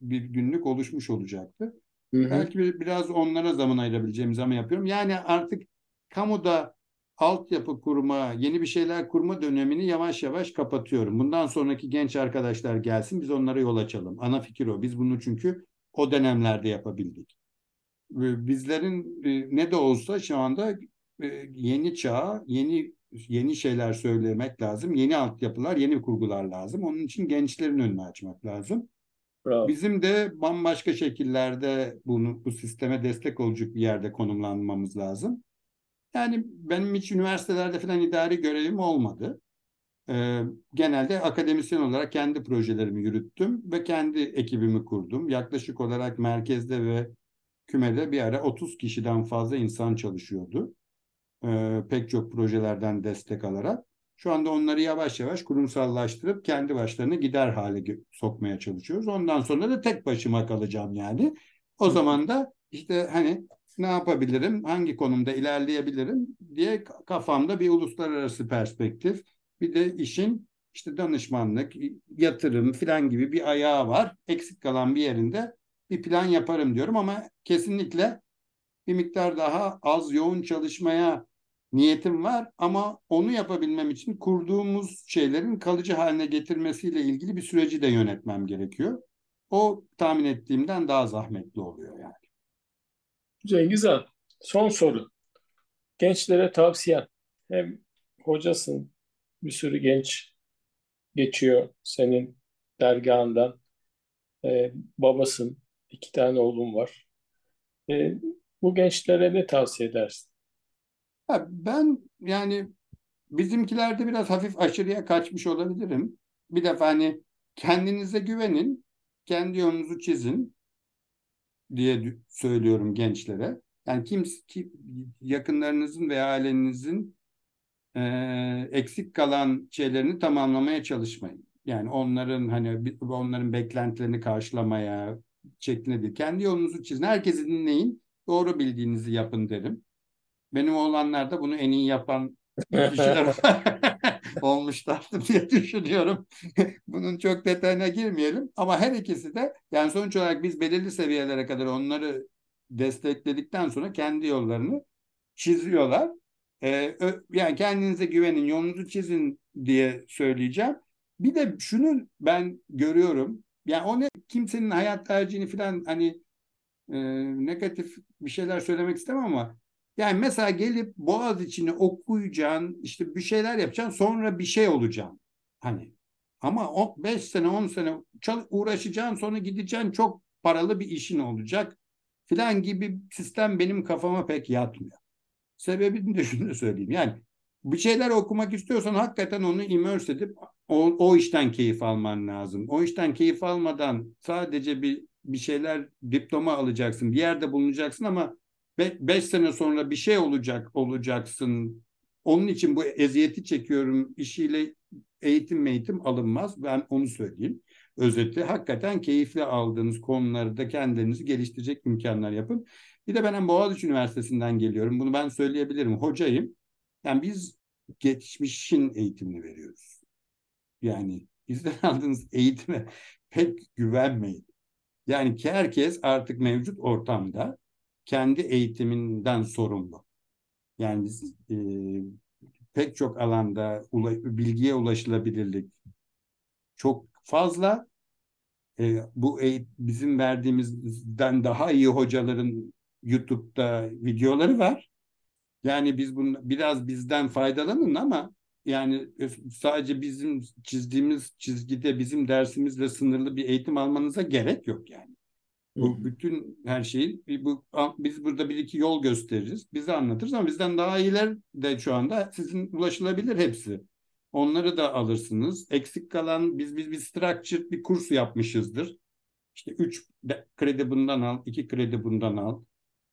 bir günlük oluşmuş olacaktı. Hı hı. Belki bir, biraz onlara zaman ayırabileceğim zaman yapıyorum. Yani artık kamuda altyapı kurma, yeni bir şeyler kurma dönemini yavaş yavaş kapatıyorum. Bundan sonraki genç arkadaşlar gelsin biz onlara yol açalım. Ana fikir o. Biz bunu çünkü o dönemlerde yapabildik. Bizlerin e, ne de olsa şu anda yeni çağ, yeni yeni şeyler söylemek lazım. Yeni altyapılar, yeni kurgular lazım. Onun için gençlerin önünü açmak lazım. Bravo. Bizim de bambaşka şekillerde bunu bu sisteme destek olacak bir yerde konumlanmamız lazım. Yani benim hiç üniversitelerde falan idari görevim olmadı. Ee, genelde akademisyen olarak kendi projelerimi yürüttüm ve kendi ekibimi kurdum. Yaklaşık olarak merkezde ve kümede bir ara 30 kişiden fazla insan çalışıyordu. Ee, pek çok projelerden destek alarak. Şu anda onları yavaş yavaş kurumsallaştırıp kendi başlarına gider hale sokmaya çalışıyoruz. Ondan sonra da tek başıma kalacağım yani. O zaman da işte hani ne yapabilirim, hangi konumda ilerleyebilirim diye kafamda bir uluslararası perspektif, bir de işin işte danışmanlık, yatırım filan gibi bir ayağı var. Eksik kalan bir yerinde bir plan yaparım diyorum ama kesinlikle bir miktar daha az yoğun çalışmaya niyetim var ama onu yapabilmem için kurduğumuz şeylerin kalıcı haline getirmesiyle ilgili bir süreci de yönetmem gerekiyor. O tahmin ettiğimden daha zahmetli oluyor yani. Cengiz Han, son soru. Gençlere tavsiyen hem hocasın, bir sürü genç geçiyor senin dergahından. Ee, babasın, iki tane oğlum var. Ee, bu gençlere ne tavsiye edersin? Ben yani bizimkilerde biraz hafif aşırıya kaçmış olabilirim. Bir defa hani kendinize güvenin, kendi yolunuzu çizin diye söylüyorum gençlere. Yani kim, kim yakınlarınızın veya ailenizin e, eksik kalan şeylerini tamamlamaya çalışmayın. Yani onların hani onların beklentilerini karşılamaya şeklinde değil. Kendi yolunuzu çizin. Herkesi dinleyin. Doğru bildiğinizi yapın derim. Benim oğlanlar da bunu en iyi yapan kişiler olmuşlardı diye düşünüyorum. Bunun çok detayına girmeyelim. Ama her ikisi de yani sonuç olarak biz belirli seviyelere kadar onları destekledikten sonra kendi yollarını çiziyorlar. Ee, yani kendinize güvenin, yolunuzu çizin diye söyleyeceğim. Bir de şunu ben görüyorum. Yani o ne kimsenin hayat tercihini falan hani e, negatif bir şeyler söylemek istemem ama yani mesela gelip Boğaz içini okuyacaksın, işte bir şeyler yapacaksın, sonra bir şey olacaksın. Hani ama o 5 sene 10 sene uğraşacaksın sonra gideceksin çok paralı bir işin olacak filan gibi sistem benim kafama pek yatmıyor. Sebebini de şunu söyleyeyim. Yani bir şeyler okumak istiyorsan hakikaten onu immerse edip o, o işten keyif alman lazım. O işten keyif almadan sadece bir bir şeyler diploma alacaksın. Bir yerde bulunacaksın ama Be beş sene sonra bir şey olacak olacaksın. Onun için bu eziyeti çekiyorum işiyle eğitim eğitim alınmaz. Ben onu söyleyeyim. Özeti hakikaten keyifli aldığınız konuları da kendinizi geliştirecek imkanlar yapın. Bir de ben Boğaziçi Üniversitesi'nden geliyorum. Bunu ben söyleyebilirim. Hocayım. Yani biz geçmişin eğitimini veriyoruz. Yani bizden aldığınız eğitime pek güvenmeyin. Yani herkes artık mevcut ortamda kendi eğitiminden sorumlu. Yani e, pek çok alanda ula, bilgiye ulaşılabilirlik çok fazla. E, bu eğit, bizim verdiğimizden daha iyi hocaların YouTube'da videoları var. Yani biz bunu biraz bizden faydalanın ama yani sadece bizim çizdiğimiz çizgide bizim dersimizle sınırlı bir eğitim almanıza gerek yok yani. Bu bütün her şeyi bu biz burada bir iki yol gösteririz. Bize anlatırız ama bizden daha iyiler de şu anda sizin ulaşılabilir hepsi. Onları da alırsınız. Eksik kalan biz biz bir structured bir kurs yapmışızdır. İşte üç kredi bundan al, iki kredi bundan al,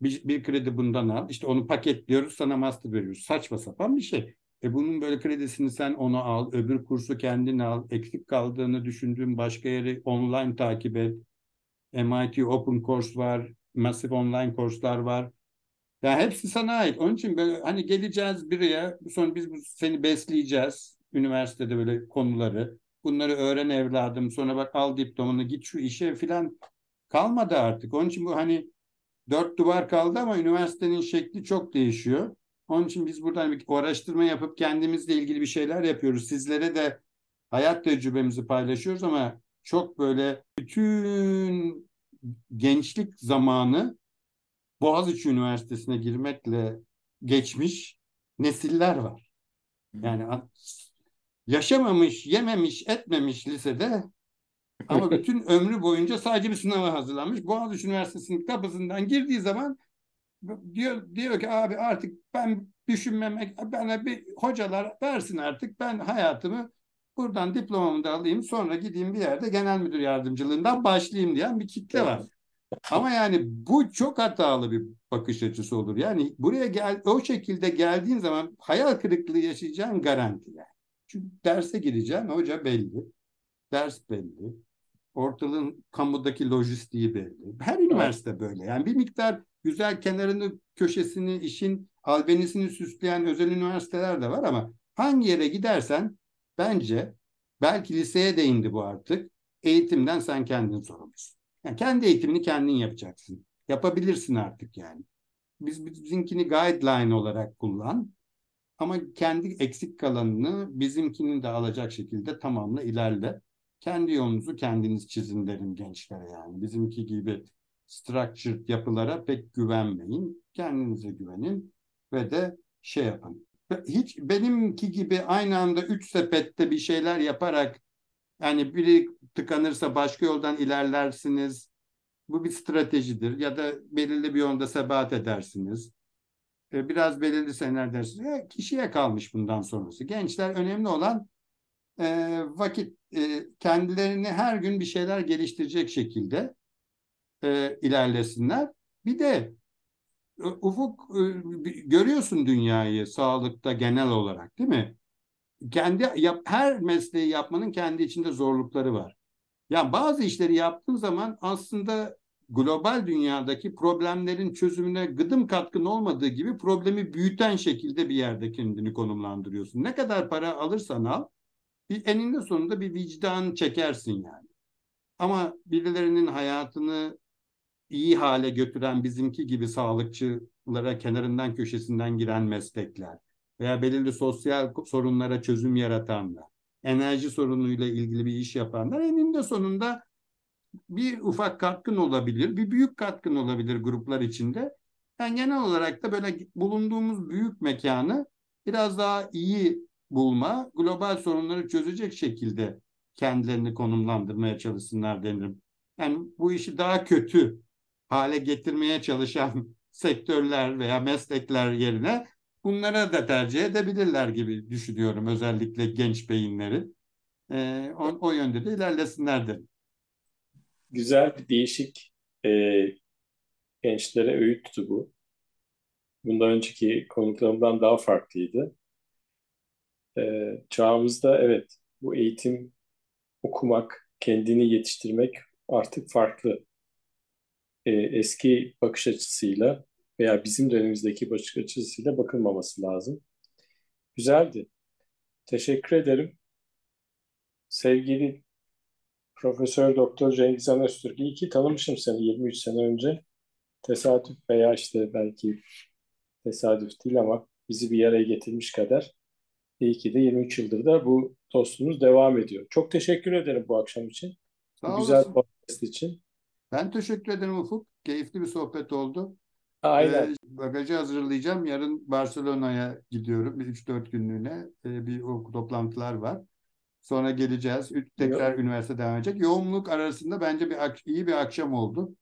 bir, bir kredi bundan al. İşte onu paketliyoruz, sana master veriyoruz. Saçma sapan bir şey. E bunun böyle kredisini sen onu al, öbür kursu kendin al, eksik kaldığını düşündüğün başka yeri online takip et MIT Open Course var, Massive Online kurslar var. Ya hepsi sana ait. Onun için böyle hani geleceğiz bireye, sonra biz seni besleyeceğiz üniversitede böyle konuları. Bunları öğren evladım. Sonra bak al diplomanı git şu işe filan kalmadı artık. Onun için bu hani dört duvar kaldı ama üniversitenin şekli çok değişiyor. Onun için biz buradan bir araştırma yapıp kendimizle ilgili bir şeyler yapıyoruz. Sizlere de hayat tecrübemizi paylaşıyoruz ama çok böyle bütün gençlik zamanı Boğaziçi Üniversitesi'ne girmekle geçmiş nesiller var. Yani yaşamamış, yememiş, etmemiş lisede ama bütün ömrü boyunca sadece bir sınava hazırlanmış. Boğaziçi Üniversitesi'nin kapısından girdiği zaman diyor diyor ki abi artık ben düşünmemek bana bir hocalar versin artık ben hayatımı Buradan diplomamı da alayım sonra gideyim bir yerde genel müdür yardımcılığından başlayayım diyen bir kitle var. Ama yani bu çok hatalı bir bakış açısı olur. Yani buraya gel o şekilde geldiğin zaman hayal kırıklığı yaşayacağın garanti yani. Çünkü derse gireceksin hoca belli. Ders belli. Ortalığın kamudaki lojistiği belli. Her üniversite böyle. Yani bir miktar güzel kenarını, köşesini, işin albenisini süsleyen özel üniversiteler de var ama hangi yere gidersen Bence belki liseye de indi bu artık. Eğitimden sen kendin sorumlusun. Yani kendi eğitimini kendin yapacaksın. Yapabilirsin artık yani. Biz bizimkini guideline olarak kullan. Ama kendi eksik kalanını bizimkinin de alacak şekilde tamamla ilerle. Kendi yolunuzu kendiniz çizin derim gençlere yani. Bizimki gibi structured yapılara pek güvenmeyin. Kendinize güvenin ve de şey yapın hiç benimki gibi aynı anda üç sepette bir şeyler yaparak yani biri tıkanırsa başka yoldan ilerlersiniz. Bu bir stratejidir ya da belirli bir yolda sebat edersiniz. Biraz belirli seneler dersiniz. Ya, kişiye kalmış bundan sonrası. Gençler önemli olan e, vakit e, kendilerini her gün bir şeyler geliştirecek şekilde e, ilerlesinler. Bir de e, Ufuk e, görüyorsun dünyayı sağlıkta genel olarak değil mi? Kendi yap, her mesleği yapmanın kendi içinde zorlukları var. Ya bazı işleri yaptığın zaman aslında global dünyadaki problemlerin çözümüne gıdım katkın olmadığı gibi problemi büyüten şekilde bir yerde kendini konumlandırıyorsun. Ne kadar para alırsan al, bir eninde sonunda bir vicdan çekersin yani. Ama birilerinin hayatını iyi hale götüren bizimki gibi sağlıkçılara kenarından köşesinden giren meslekler veya belirli sosyal sorunlara çözüm yaratanlar, enerji sorunuyla ilgili bir iş yapanlar eninde sonunda bir ufak katkın olabilir, bir büyük katkın olabilir gruplar içinde. Yani genel olarak da böyle bulunduğumuz büyük mekanı biraz daha iyi bulma, global sorunları çözecek şekilde kendilerini konumlandırmaya çalışsınlar denirim. Yani bu işi daha kötü hale getirmeye çalışan sektörler veya meslekler yerine bunlara da tercih edebilirler gibi düşünüyorum özellikle genç beyinleri. Ee, o, o yönde de ilerlesinler derim. Güzel bir değişik e, gençlere öğüttü bu. Bundan önceki konuklarımdan daha farklıydı. E, çağımızda evet bu eğitim, okumak, kendini yetiştirmek artık farklı. E, eski bakış açısıyla veya bizim dönemimizdeki bakış açısıyla bakılmaması lazım. Güzeldi. Teşekkür ederim. Sevgili Profesör Doktor Cengiz Han Öztürk. İyi ki tanımışım seni 23 sene önce. Tesadüf veya işte belki tesadüf değil ama bizi bir araya getirmiş kadar. İyi ki de 23 yıldır da bu dostluğumuz devam ediyor. Çok teşekkür ederim bu akşam için. Sağ bu güzel podcast için. Ben teşekkür ederim Ufuk. Keyifli bir sohbet oldu. Aynen. Ee, bagajı hazırlayacağım. Yarın Barcelona'ya gidiyorum. Bir 3-4 günlüğüne ee, bir o toplantılar var. Sonra geleceğiz. Tekrar Yok. üniversite devam edecek. Yoğunluk arasında bence bir iyi bir akşam oldu.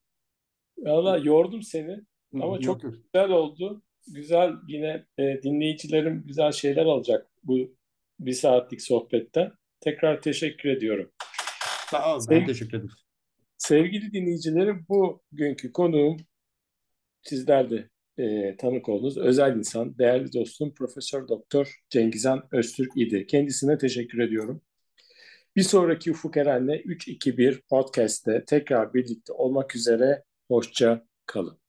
Valla yordum seni. Ama Yok, çok güzel oldu. Güzel yine e, dinleyicilerim güzel şeyler alacak bu bir saatlik sohbetten. Tekrar teşekkür ediyorum. Sağ ol. Ben teşekkür ederim. Sevgili dinleyicilerim bugünkü konuğum sizler de e, tanık oldunuz. Özel insan, değerli dostum Profesör Doktor Cengizhan Öztürk idi. Kendisine teşekkür ediyorum. Bir sonraki Ufuk Eren'le 3-2-1 podcast'te tekrar birlikte olmak üzere. Hoşça kalın.